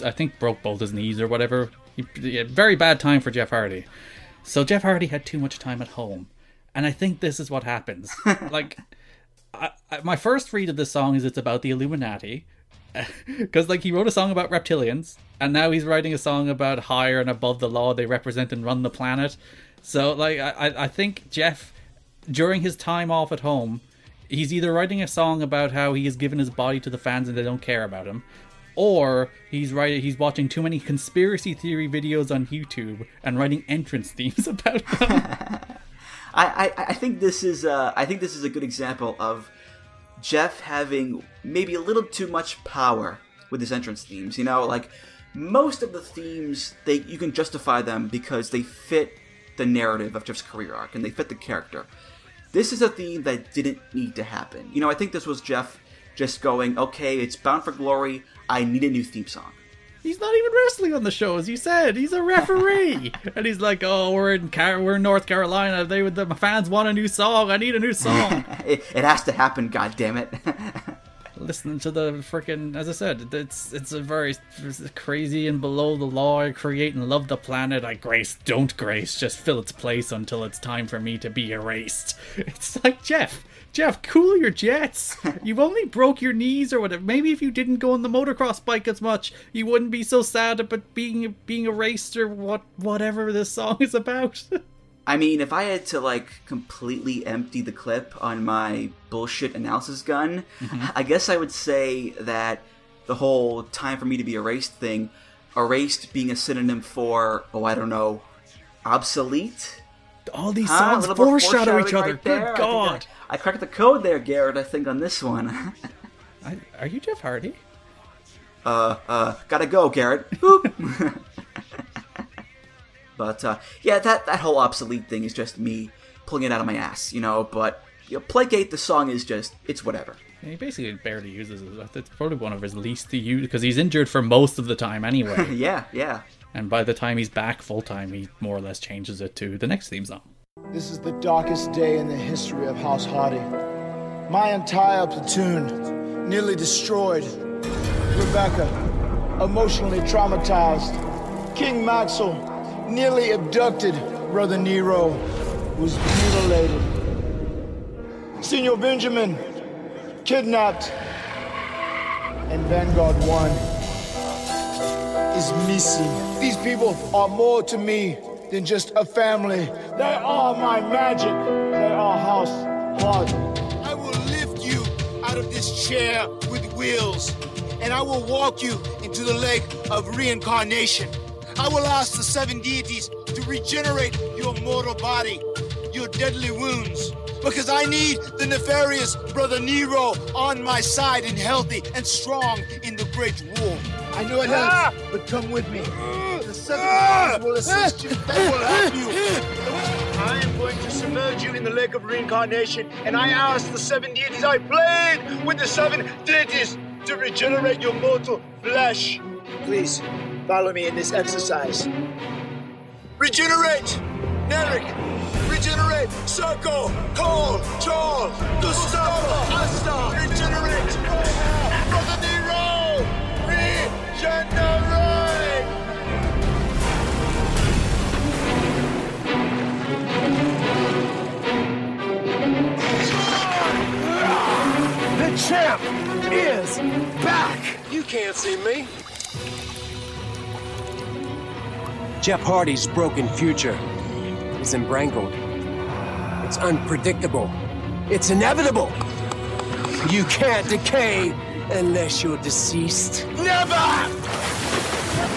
I think broke both his knees or whatever. He, very bad time for Jeff Hardy. So Jeff Hardy had too much time at home, and I think this is what happens. like, I, I, my first read of this song is it's about the Illuminati, because like he wrote a song about reptilians, and now he's writing a song about higher and above the law they represent and run the planet. So like I, I think Jeff, during his time off at home, he's either writing a song about how he has given his body to the fans and they don't care about him, or he's writing he's watching too many conspiracy theory videos on YouTube and writing entrance themes about them. I, I, think this is uh, I think this is a good example of Jeff having maybe a little too much power with his entrance themes. You know, like most of the themes they you can justify them because they fit the narrative of Jeff's career arc and they fit the character. This is a theme that didn't need to happen. You know, I think this was Jeff just going, okay, it's Bound for Glory. I need a new theme song. He's not even wrestling on the show, as you said. He's a referee, and he's like, "Oh, we're in Car- we're in North Carolina. They the fans want a new song. I need a new song." it, it has to happen. God damn it! Listening to the freaking, as I said, it's it's a very crazy and below the law. I create and love the planet. I grace, don't grace. Just fill its place until it's time for me to be erased. It's like Jeff. Jeff, cool your jets. You've only broke your knees or whatever. Maybe if you didn't go on the motocross bike as much, you wouldn't be so sad about being being erased or what whatever this song is about. I mean, if I had to like completely empty the clip on my bullshit analysis gun, mm-hmm. I guess I would say that the whole time for me to be erased thing, erased being a synonym for, oh, I don't know, obsolete. All these songs huh? foreshadow each other. Right Good God. I cracked the code there, Garrett. I think on this one. I, are you Jeff Hardy? Uh, uh, gotta go, Garrett. but uh, yeah, that that whole obsolete thing is just me pulling it out of my ass, you know. But you know, Placate, the song is just it's whatever. He basically barely uses it. It's probably one of his least to use because he's injured for most of the time anyway. yeah, yeah. And by the time he's back full time, he more or less changes it to the next theme song. This is the darkest day in the history of House Hardy. My entire platoon nearly destroyed. Rebecca, emotionally traumatized. King Maxwell, nearly abducted. Brother Nero was mutilated. Senor Benjamin, kidnapped. And Vanguard 1 is missing. These people are more to me than just a family. They are my magic. They are House Hardy. I will lift you out of this chair with wheels, and I will walk you into the lake of reincarnation. I will ask the seven deities to regenerate your mortal body, your deadly wounds, because I need the nefarious Brother Nero on my side and healthy and strong in the great war. I know it hurts, ah! but come with me. The seven ah! will assist you. Will help you. I am going to submerge you in the lake of reincarnation, and I ask the seven deities. I plead with the seven deities to regenerate your mortal flesh. Please follow me in this exercise. Regenerate, Nerik. Regenerate, Circle, Cole, Joel, Gustavo, Asta. Regenerate, Brother Nero. The champ is back! You can't see me. Jeff Hardy's broken future is embrangled. It's unpredictable. It's inevitable. You can't decay Unless you're deceased. Never! That's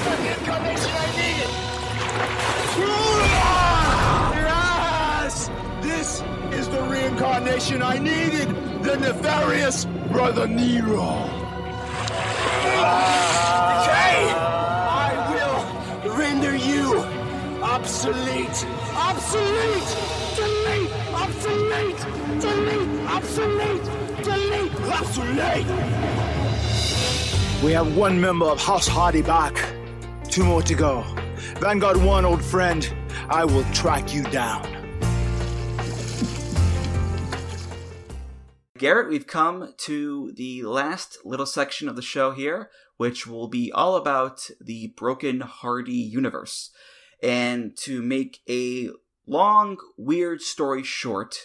the I needed! Yes! This is the reincarnation I needed! The nefarious Brother Nero! Decay! I will render you obsolete! Obsolete! Delete! Obsolete! Delete! Obsolete! Delete! Obsolete! We have one member of House Hardy back. Two more to go. Vanguard 1, old friend, I will track you down. Garrett, we've come to the last little section of the show here, which will be all about the Broken Hardy universe. And to make a long, weird story short,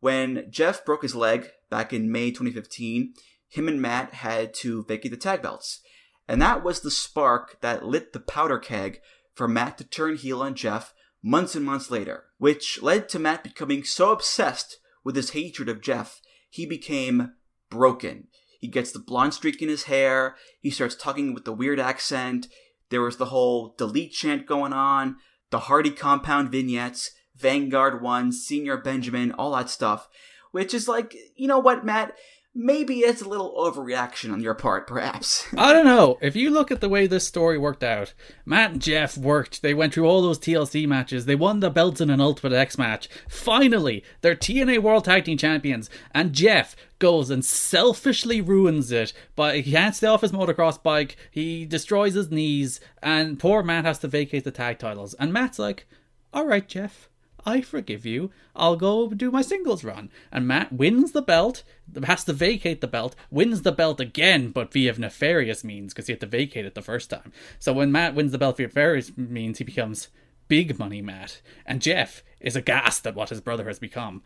when Jeff broke his leg back in May 2015, him and Matt had to vacate the tag belts. And that was the spark that lit the powder keg for Matt to turn heel on Jeff months and months later, which led to Matt becoming so obsessed with his hatred of Jeff, he became broken. He gets the blonde streak in his hair, he starts talking with the weird accent, there was the whole delete chant going on, the Hardy compound vignettes, Vanguard 1, Senor Benjamin, all that stuff, which is like, you know what, Matt? Maybe it's a little overreaction on your part, perhaps. I don't know. If you look at the way this story worked out, Matt and Jeff worked. They went through all those TLC matches. They won the belts in an Ultimate X match. Finally, they're TNA World Tag Team Champions. And Jeff goes and selfishly ruins it. But he can't stay off his motocross bike. He destroys his knees. And poor Matt has to vacate the tag titles. And Matt's like, all right, Jeff. I forgive you. I'll go do my singles run. And Matt wins the belt, has to vacate the belt, wins the belt again, but via nefarious means because he had to vacate it the first time. So when Matt wins the belt via nefarious means, he becomes big money Matt. And Jeff is aghast at what his brother has become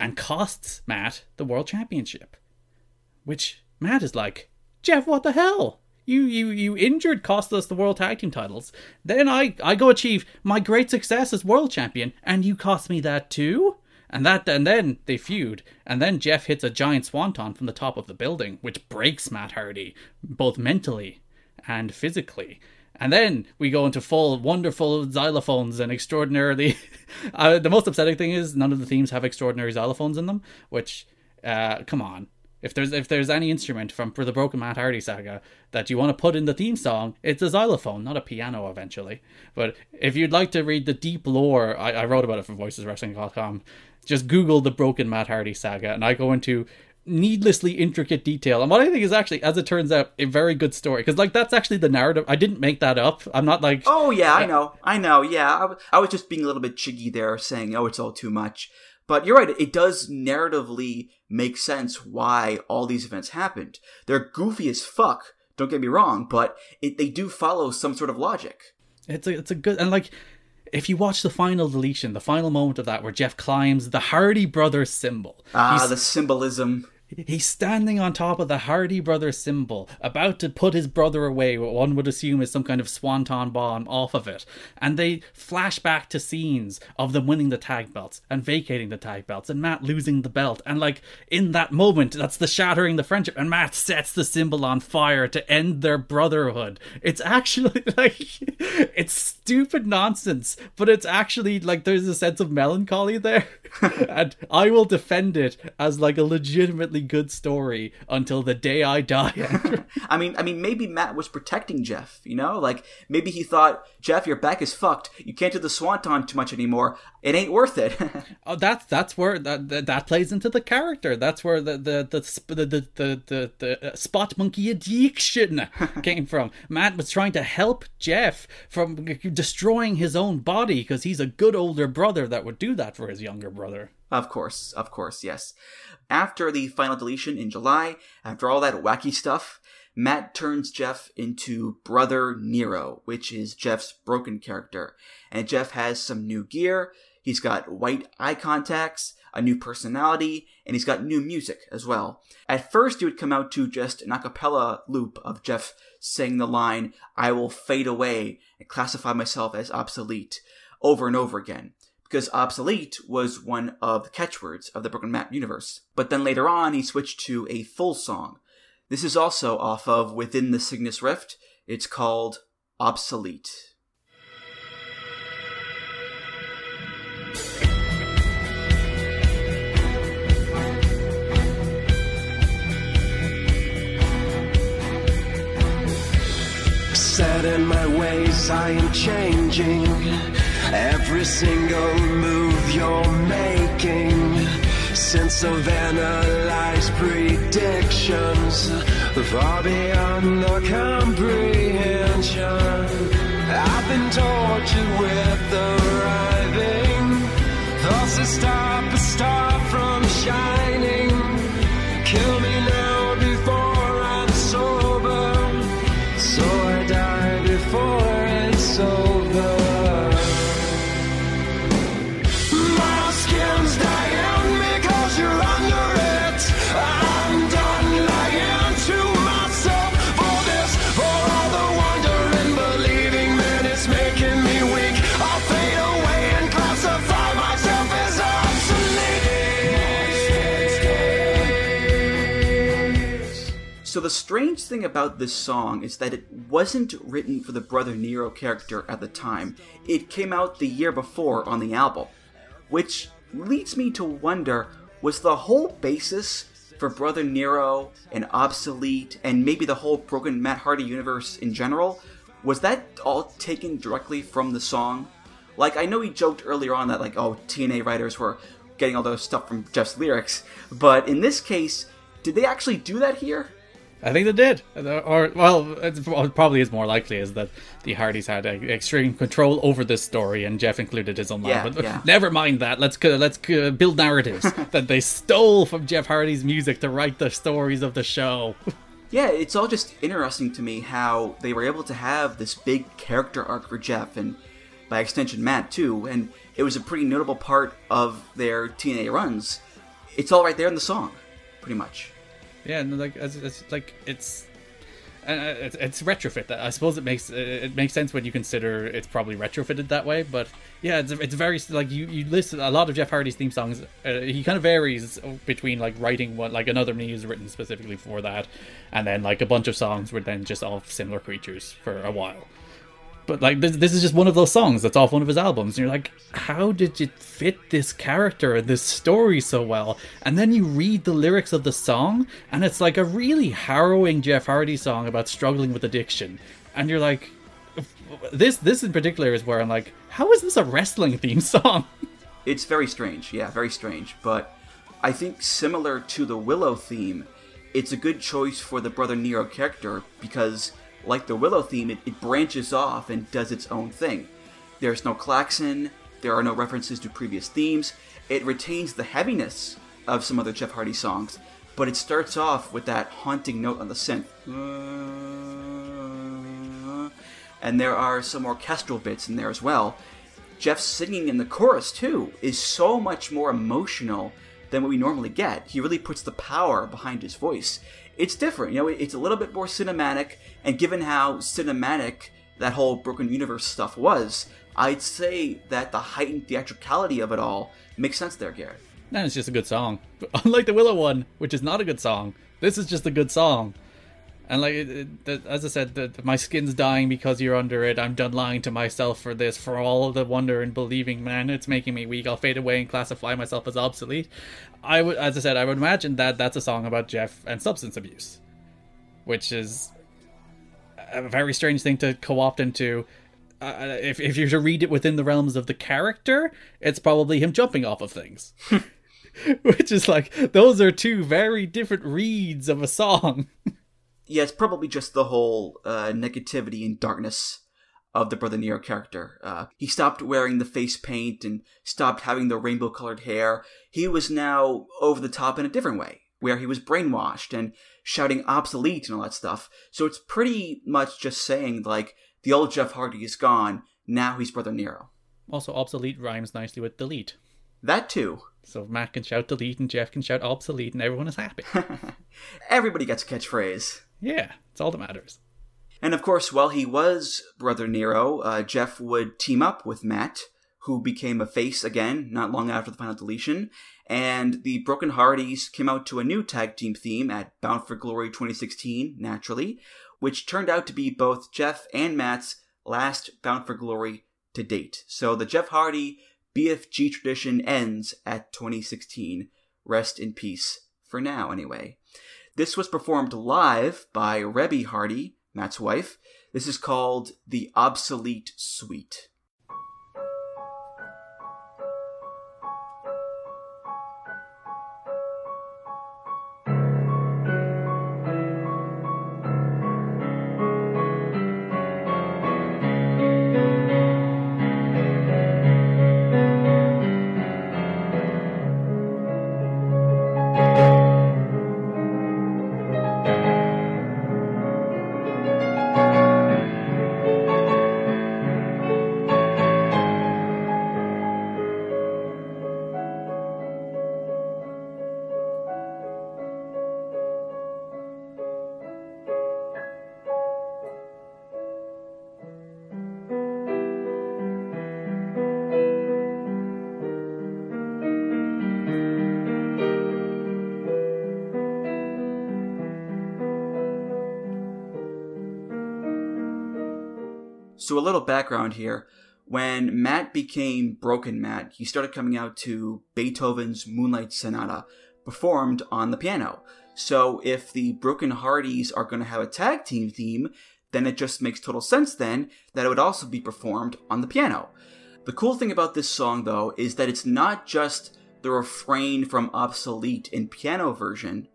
and costs Matt the world championship. Which Matt is like, Jeff, what the hell? You you you injured cost us the world tag team titles. Then I I go achieve my great success as world champion, and you cost me that too. And that and then they feud, and then Jeff hits a giant swanton from the top of the building, which breaks Matt Hardy both mentally and physically. And then we go into full wonderful xylophones and extraordinarily. uh, the most upsetting thing is none of the themes have extraordinary xylophones in them. Which, uh, come on, if there's if there's any instrument from for the Broken Matt Hardy saga that you want to put in the theme song, it's a xylophone, not a piano eventually. But if you'd like to read the deep lore, I, I wrote about it for voiceswrestling.com. Just Google the Broken Matt Hardy saga, and I go into needlessly intricate detail. And what I think is actually, as it turns out, a very good story. Because like that's actually the narrative. I didn't make that up. I'm not like. Oh yeah, I know, I know. Yeah, I, w- I was just being a little bit chiggy there, saying, "Oh, it's all too much." But you're right. It does narratively make sense why all these events happened. They're goofy as fuck. Don't get me wrong, but it, they do follow some sort of logic. It's a it's a good and like if you watch the final deletion, the final moment of that where Jeff climbs the Hardy Brothers symbol. Ah, the symbolism. He's standing on top of the Hardy Brothers symbol, about to put his brother away, what one would assume is some kind of swanton bomb off of it. And they flash back to scenes of them winning the tag belts and vacating the tag belts and Matt losing the belt. And like in that moment, that's the shattering the friendship. And Matt sets the symbol on fire to end their brotherhood. It's actually like, it's stupid nonsense, but it's actually like there's a sense of melancholy there. and I will defend it as like a legitimately good story until the day I die. I mean, I mean, maybe Matt was protecting Jeff. You know, like maybe he thought, Jeff, your back is fucked. You can't do the swanton too much anymore. It ain't worth it. oh, that's that's where that, that, that plays into the character. That's where the the the the the, the, the, the uh, spot monkey addiction came from. Matt was trying to help Jeff from destroying his own body because he's a good older brother that would do that for his younger brother. Of course, of course, yes. After the final deletion in July, after all that wacky stuff, Matt turns Jeff into Brother Nero, which is Jeff's broken character. And Jeff has some new gear, he's got white eye contacts, a new personality, and he's got new music as well. At first, it would come out to just an a cappella loop of Jeff saying the line, I will fade away and classify myself as obsolete, over and over again because obsolete was one of the catchwords of the Broken Matt universe. But then later on, he switched to a full song. This is also off of Within the Cygnus Rift. It's called Obsolete. Set in my ways, I am changing. Every single move you're making, since I've analyzed predictions, far beyond the comprehension. I've been tortured with the arriving, thoughts that stop a star from shining. So the strange thing about this song is that it wasn't written for the Brother Nero character at the time. It came out the year before on the album, which leads me to wonder was the whole basis for Brother Nero and Obsolete and maybe the whole Broken Matt Hardy universe in general was that all taken directly from the song? Like I know he joked earlier on that like oh TNA writers were getting all those stuff from Jeff's lyrics, but in this case, did they actually do that here? I think they did. Uh, or, well, it probably is more likely is that the Hardys had uh, extreme control over this story, and Jeff included his own line. Yeah, but uh, yeah. never mind that. Let's let's build narratives that they stole from Jeff Hardy's music to write the stories of the show. Yeah, it's all just interesting to me how they were able to have this big character arc for Jeff, and by extension Matt too, and it was a pretty notable part of their TNA runs. It's all right there in the song, pretty much. Yeah, and like it's, it's like it's and uh, it's, it's retrofit. I suppose it makes it makes sense when you consider it's probably retrofitted that way. But yeah, it's it's very like you you listen a lot of Jeff Hardy's theme songs. Uh, he kind of varies between like writing one like another me is written specifically for that, and then like a bunch of songs were then just all similar creatures for a while. But like this, this is just one of those songs that's off one of his albums, and you're like, how did you fit this character and this story so well? And then you read the lyrics of the song, and it's like a really harrowing Jeff Hardy song about struggling with addiction, and you're like, this this in particular is where I'm like, how is this a wrestling theme song? It's very strange, yeah, very strange. But I think similar to the Willow theme, it's a good choice for the Brother Nero character because like the Willow theme, it, it branches off and does its own thing. There's no klaxon, there are no references to previous themes, it retains the heaviness of some other Jeff Hardy songs, but it starts off with that haunting note on the synth. And there are some orchestral bits in there as well. Jeff singing in the chorus, too, is so much more emotional than what we normally get. He really puts the power behind his voice it's different. You know, it's a little bit more cinematic, and given how cinematic that whole Broken Universe stuff was, I'd say that the heightened theatricality of it all makes sense there, Garrett. No, it's just a good song. Unlike the Willow one, which is not a good song, this is just a good song. And like, it, it, as I said, the, my skin's dying because you're under it. I'm done lying to myself for this, for all the wonder and believing, man. It's making me weak. I'll fade away and classify myself as obsolete. I would, as I said, I would imagine that that's a song about Jeff and substance abuse, which is a very strange thing to co-opt into. Uh, if if you're to read it within the realms of the character, it's probably him jumping off of things. which is like those are two very different reads of a song. yeah, it's probably just the whole uh, negativity and darkness of the Brother Nero character. Uh, he stopped wearing the face paint and stopped having the rainbow colored hair. He was now over the top in a different way, where he was brainwashed and shouting obsolete and all that stuff. So it's pretty much just saying, like, the old Jeff Hardy is gone, now he's Brother Nero. Also, obsolete rhymes nicely with delete. That too. So Matt can shout delete and Jeff can shout obsolete and everyone is happy. Everybody gets a catchphrase. Yeah, it's all that matters. And of course, while he was Brother Nero, uh, Jeff would team up with Matt, who became a face again not long after the final deletion. And the Broken Hardys came out to a new tag team theme at Bound for Glory 2016, naturally, which turned out to be both Jeff and Matt's last Bound for Glory to date. So the Jeff Hardy BFG tradition ends at 2016. Rest in peace, for now, anyway. This was performed live by Reby Hardy, Matt's wife. This is called the Obsolete Suite. So, a little background here. When Matt became Broken Matt, he started coming out to Beethoven's Moonlight Sonata, performed on the piano. So, if the Broken Hardys are going to have a tag team theme, then it just makes total sense then that it would also be performed on the piano. The cool thing about this song, though, is that it's not just the refrain from Obsolete in piano version,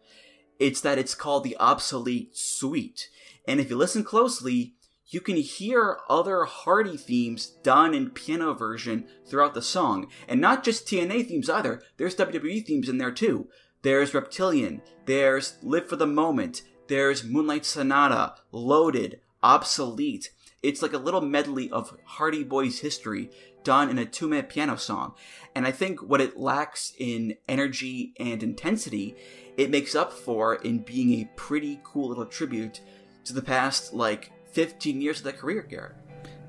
it's that it's called the Obsolete Suite. And if you listen closely, you can hear other Hardy themes done in piano version throughout the song. And not just TNA themes either, there's WWE themes in there too. There's Reptilian, there's Live for the Moment, there's Moonlight Sonata, Loaded, Obsolete. It's like a little medley of Hardy Boys history done in a two minute piano song. And I think what it lacks in energy and intensity, it makes up for in being a pretty cool little tribute to the past, like, 15 years of their career, Garrett.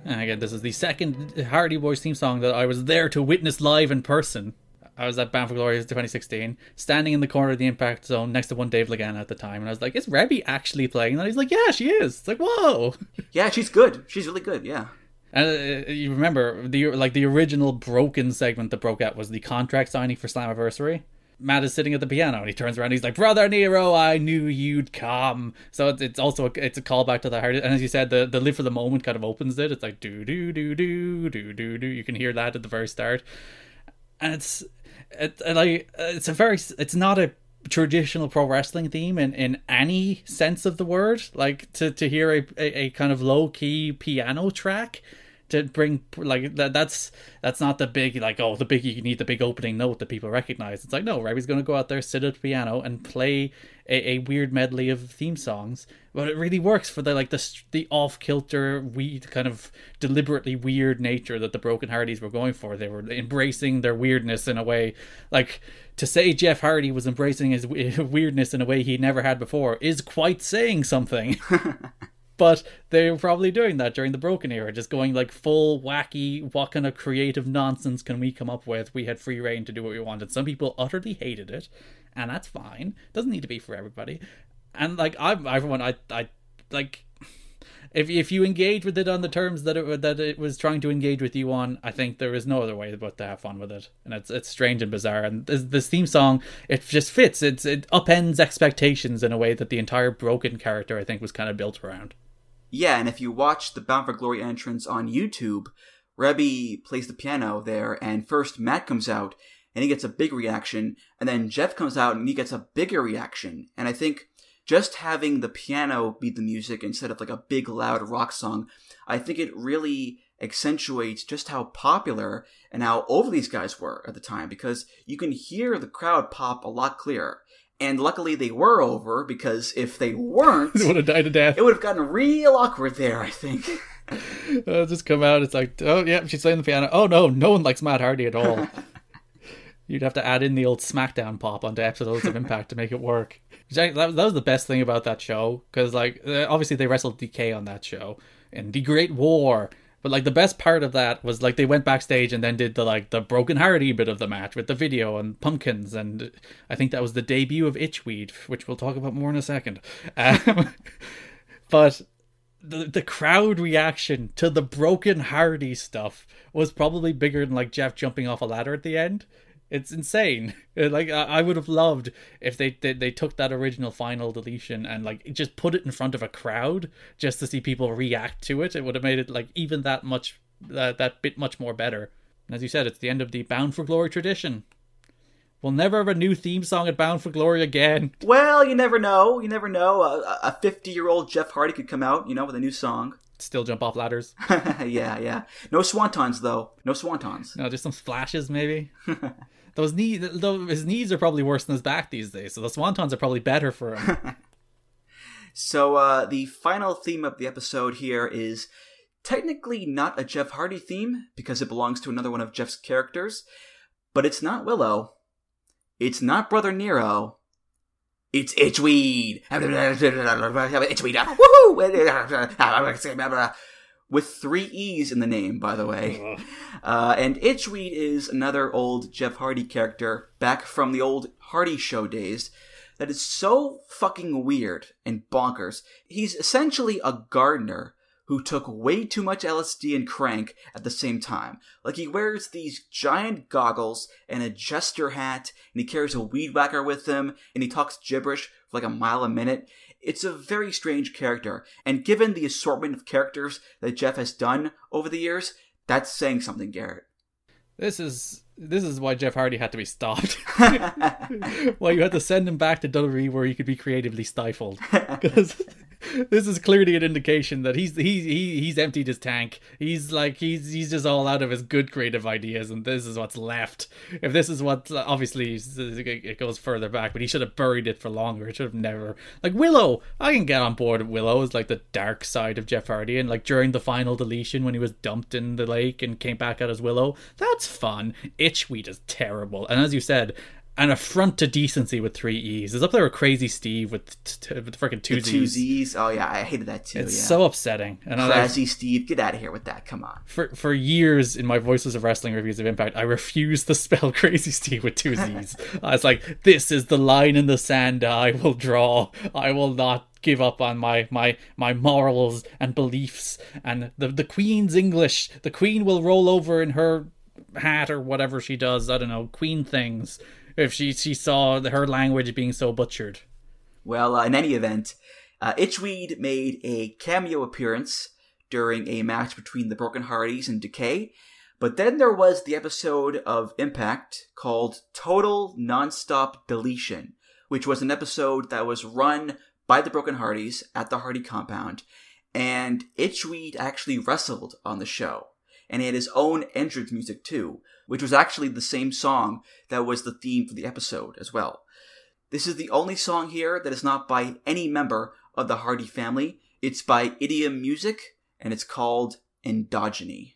And again, this is the second Hardy Boys theme song that I was there to witness live in person. I was at for Glory 2016, standing in the corner of the impact zone next to one Dave Lagana at the time, and I was like, "Is Reby actually playing that?" He's like, "Yeah, she is." It's like, "Whoa!" Yeah, she's good. She's really good. Yeah. And uh, you remember the like the original broken segment that broke out was the contract signing for Slammiversary. Matt is sitting at the piano and he turns around. He's like, "Brother Nero, I knew you'd come." So it's, it's also a, it's a callback to the heart. And as you said, the the live for the moment kind of opens it. It's like do do do do do do do. You can hear that at the very start, and it's it, like it's a very it's not a traditional pro wrestling theme in, in any sense of the word. Like to to hear a, a, a kind of low key piano track to bring like that that's that's not the big like oh the big you need the big opening note that people recognize. It's like no Reby's going to go out there sit at the piano and play a, a weird medley of theme songs. But it really works for the like the the off kilter weird kind of deliberately weird nature that the broken hardys were going for. They were embracing their weirdness in a way like to say Jeff Hardy was embracing his weirdness in a way he never had before is quite saying something but they were probably doing that during the broken era just going like full wacky what kind of creative nonsense can we come up with we had free reign to do what we wanted some people utterly hated it and that's fine doesn't need to be for everybody and like i everyone i i like if if you engage with it on the terms that it that it was trying to engage with you on, I think there is no other way but to have fun with it, and it's it's strange and bizarre. And this, this theme song, it just fits. It's it upends expectations in a way that the entire broken character I think was kind of built around. Yeah, and if you watch the Bound for Glory entrance on YouTube, Reby plays the piano there, and first Matt comes out and he gets a big reaction, and then Jeff comes out and he gets a bigger reaction. And I think just having the piano be the music instead of like a big loud rock song, I think it really accentuates just how popular and how over these guys were at the time because you can hear the crowd pop a lot clearer. And luckily they were over because if they weren't, they would have died to death. It would have gotten real awkward there, I think. uh, just come out. It's like, oh yeah, she's playing the piano. Oh no, no one likes Matt Hardy at all. You'd have to add in the old SmackDown pop onto episodes of Impact to make it work. That, that was the best thing about that show because, like, uh, obviously they wrestled Decay on that show and the Great War. But like the best part of that was like they went backstage and then did the like the broken Hardy bit of the match with the video and pumpkins and I think that was the debut of Itchweed, which we'll talk about more in a second. Um, but the the crowd reaction to the broken Hardy stuff was probably bigger than like Jeff jumping off a ladder at the end. It's insane. Uh, like I would have loved if they, they they took that original final deletion and like just put it in front of a crowd just to see people react to it. It would have made it like even that much that that bit much more better. And as you said, it's the end of the Bound for Glory tradition. We'll never have a new theme song at Bound for Glory again. Well, you never know. You never know. A fifty-year-old Jeff Hardy could come out, you know, with a new song. Still jump off ladders. yeah, yeah. No swantons though. No swantons. No, just some splashes maybe. Those knees, though, his knees are probably worse than his back these days. So the swantons are probably better for him. so uh, the final theme of the episode here is technically not a Jeff Hardy theme because it belongs to another one of Jeff's characters, but it's not Willow. It's not Brother Nero. It's Itchweed. Itchweed. Woohoo! with three E's in the name, by the way. Uh, and Itchweed is another old Jeff Hardy character back from the old Hardy show days that is so fucking weird and bonkers. He's essentially a gardener who took way too much LSD and crank at the same time. Like he wears these giant goggles and a jester hat, and he carries a weed whacker with him, and he talks gibberish for like a mile a minute. It's a very strange character, and given the assortment of characters that Jeff has done over the years, that's saying something, Garrett. This is this is why Jeff Hardy had to be stopped. why you had to send him back to WWE where he could be creatively stifled. Because this is clearly an indication that he's he's he, he's emptied his tank. He's like he's he's just all out of his good creative ideas, and this is what's left. If this is what obviously it goes further back, but he should have buried it for longer. It should have never like Willow. I can get on board with Willow as like the dark side of Jeff Hardy, and like during the final deletion when he was dumped in the lake and came back out as Willow, that's fun. Itchweed is terrible, and as you said, an affront to decency with three E's. It's up there with Crazy Steve with, t- with freaking two The Z's. two Z's. Oh yeah, I hated that too. It's yeah. so upsetting. And Crazy Steve, get out of here with that. Come on. for for years in my Voices of Wrestling reviews of Impact, I refused to spell Crazy Steve with two Z's. I was like, this is the line in the sand I will draw. I will not give up on my my my morals and beliefs and the the Queen's English. The Queen will roll over in her hat or whatever she does. I don't know, Queen things. If she she saw her language being so butchered. Well, uh, in any event, uh, Itchweed made a cameo appearance during a match between the Broken Hardys and Decay, but then there was the episode of Impact called Total Nonstop Deletion, which was an episode that was run by the Broken Hardys at the Hardy compound, and Itchweed actually wrestled on the show. And he had his own entrance music too, which was actually the same song that was the theme for the episode as well. This is the only song here that is not by any member of the Hardy family. It's by Idiom Music, and it's called Endogeny.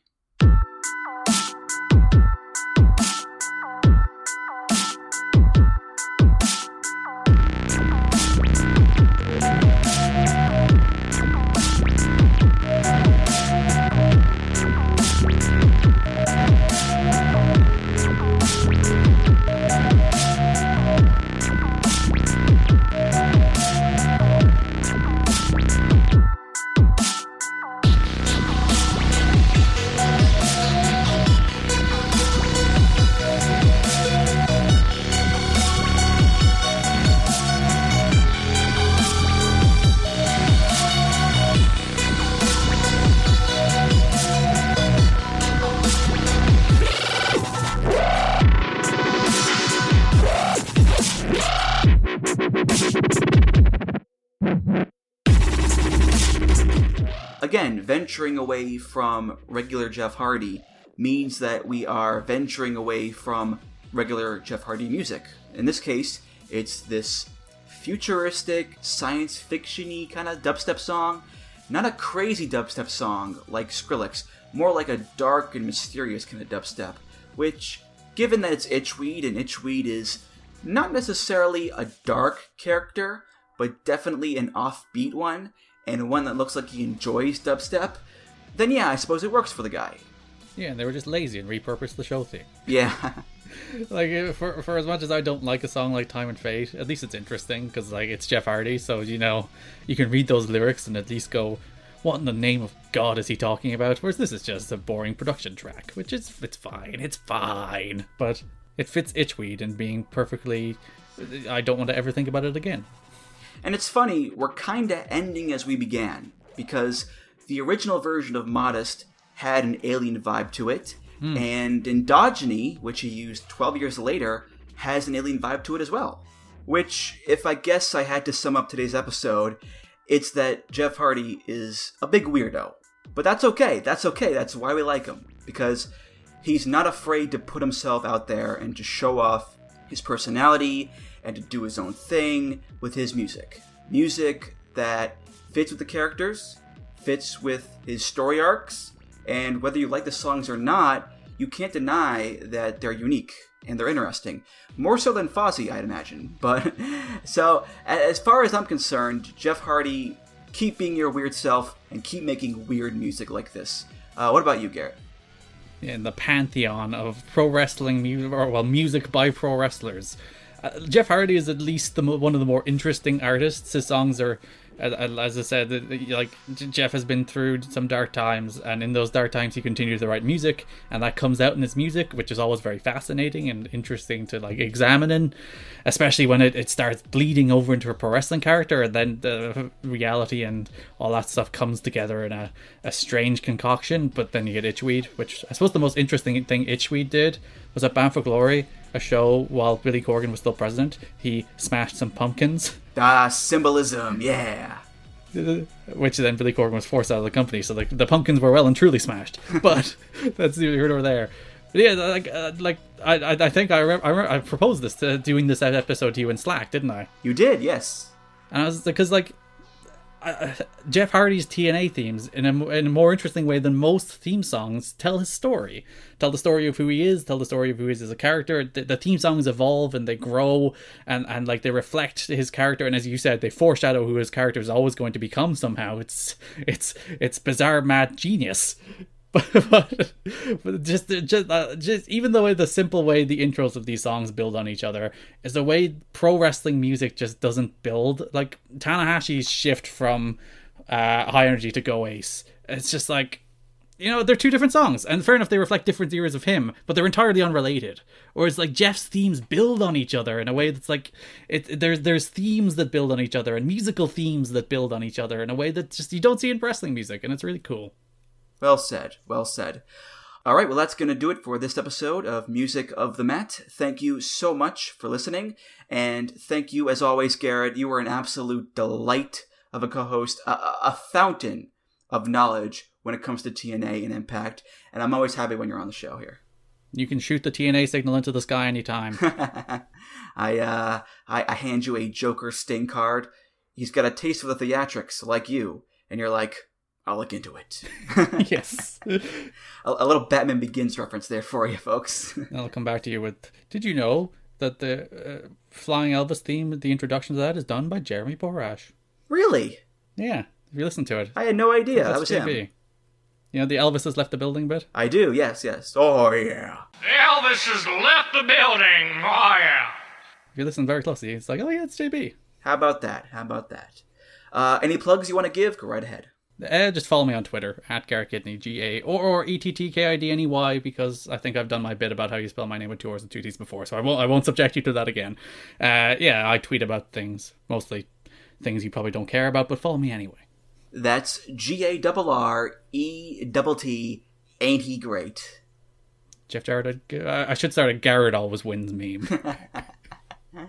Venturing away from regular Jeff Hardy means that we are venturing away from regular Jeff Hardy music. In this case, it's this futuristic, science fiction y kind of dubstep song. Not a crazy dubstep song like Skrillex, more like a dark and mysterious kind of dubstep, which, given that it's Itchweed and Itchweed is not necessarily a dark character, but definitely an offbeat one, and one that looks like he enjoys dubstep, then yeah, I suppose it works for the guy. Yeah, and they were just lazy and repurposed the show theme. Yeah. like uh, for for as much as I don't like a song like Time and Fate, at least it's interesting because like it's Jeff Hardy, so you know you can read those lyrics and at least go, "What in the name of God is he talking about?" Whereas this is just a boring production track, which is it's fine, it's fine, but it fits Itchweed and being perfectly. I don't want to ever think about it again. And it's funny, we're kinda ending as we began, because the original version of Modest had an alien vibe to it, Hmm. and Endogeny, which he used 12 years later, has an alien vibe to it as well. Which, if I guess I had to sum up today's episode, it's that Jeff Hardy is a big weirdo. But that's okay, that's okay, that's why we like him. Because he's not afraid to put himself out there and to show off his personality and to do his own thing with his music. Music that fits with the characters, fits with his story arcs, and whether you like the songs or not, you can't deny that they're unique and they're interesting. More so than Fozzy, I'd imagine. But so, as far as I'm concerned, Jeff Hardy, keep being your weird self and keep making weird music like this. Uh, what about you, Garrett? in the pantheon of pro wrestling, mu- or well, music by pro wrestlers. Uh, Jeff Hardy is at least the one of the more interesting artists. His songs are as, I said, like Jeff has been through some dark times, and in those dark times, he continues to write music, and that comes out in his music, which is always very fascinating and interesting to like examine, in, especially when it, it starts bleeding over into a pro wrestling character, and then the reality and all that stuff comes together in a, a strange concoction. But then you get Itchweed, which I suppose the most interesting thing Itchweed did was at Bound for Glory, a show while Billy Corgan was still president. He smashed some pumpkins. Ah, symbolism, yeah. which then Billy Corgan was forced out of the company. So like the pumpkins were well and truly smashed. But that's neither here nor there. But yeah, like uh, like I I I think I remember, I, remember I proposed this to doing this episode to you in Slack, didn't I? You did, yes. And I was because like. Jeff Hardy's TNA themes, in a, in a more interesting way than most theme songs, tell his story. Tell the story of who he is, tell the story of who he is as a character. The, the theme songs evolve and they grow and, and like they reflect his character. And as you said, they foreshadow who his character is always going to become somehow. It's it's it's bizarre, mad genius. But, just just uh, just even the way the simple way the intros of these songs build on each other is the way pro wrestling music just doesn't build like Tanahashi's shift from uh, high energy to go ace. It's just like you know they're two different songs, and fair enough they reflect different eras of him, but they're entirely unrelated. Whereas like Jeff's themes build on each other in a way that's like it. There's there's themes that build on each other and musical themes that build on each other in a way that just you don't see in wrestling music, and it's really cool. Well said. Well said. All right, well, that's going to do it for this episode of Music of the Mat. Thank you so much for listening. And thank you, as always, Garrett. You were an absolute delight of a co host, a, a a fountain of knowledge when it comes to TNA and Impact. And I'm always happy when you're on the show here. You can shoot the TNA signal into the sky anytime. I, uh, I, I hand you a Joker Sting card. He's got a taste for the theatrics, like you. And you're like, I'll look into it. yes. a, a little Batman Begins reference there for you, folks. I'll come back to you with. Did you know that the uh, Flying Elvis theme, the introduction to that, is done by Jeremy Borash? really? Yeah, if you listen to it. I had no idea. That That's was him. JB. You know the Elvis has left the building bit. I do. Yes. Yes. Oh yeah. The Elvis has left the building. Oh, yeah. If you listen very closely, it's like, oh yeah, it's JB. How about that? How about that? Uh, any plugs you want to give? Go right ahead. Uh, just follow me on Twitter at Garrett Kidney, G A or, or E T T K I D N E Y, because I think I've done my bit about how you spell my name with two R's and two T's before, so I won't I won't subject you to that again. Uh, yeah, I tweet about things, mostly things you probably don't care about, but follow me anyway. That's G A double R E double T. Ain't he great? Jeff Jarrett, I I should start a Garrett always wins meme.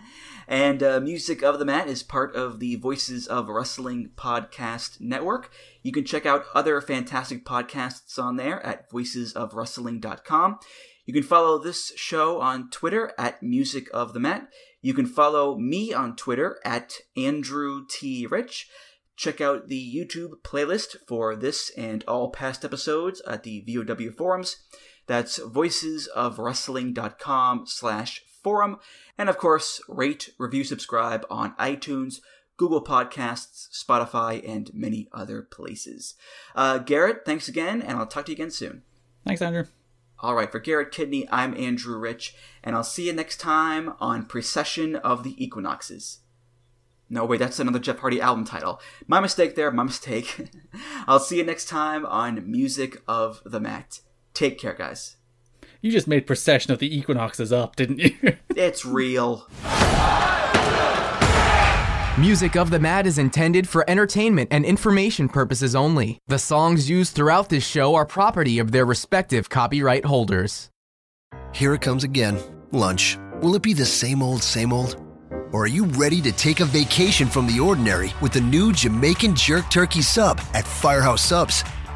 And uh, Music of the Mat is part of the Voices of Wrestling podcast network. You can check out other fantastic podcasts on there at voicesofwrestling.com. You can follow this show on Twitter at Music of the Mat. You can follow me on Twitter at Andrew T. Rich. Check out the YouTube playlist for this and all past episodes at the VOW forums. That's voicesofwrestling.com slash forum. And of course, rate, review, subscribe on iTunes, Google Podcasts, Spotify, and many other places. Uh, Garrett, thanks again, and I'll talk to you again soon. Thanks, Andrew. All right, for Garrett Kidney, I'm Andrew Rich, and I'll see you next time on Precession of the Equinoxes. No, wait, that's another Jeff Hardy album title. My mistake there, my mistake. I'll see you next time on Music of the Mat. Take care, guys. You just made procession of the equinoxes up, didn't you? It's real. Music of the Mat is intended for entertainment and information purposes only. The songs used throughout this show are property of their respective copyright holders. Here it comes again. Lunch. Will it be the same old, same old? Or are you ready to take a vacation from the ordinary with the new Jamaican Jerk Turkey Sub at Firehouse Subs?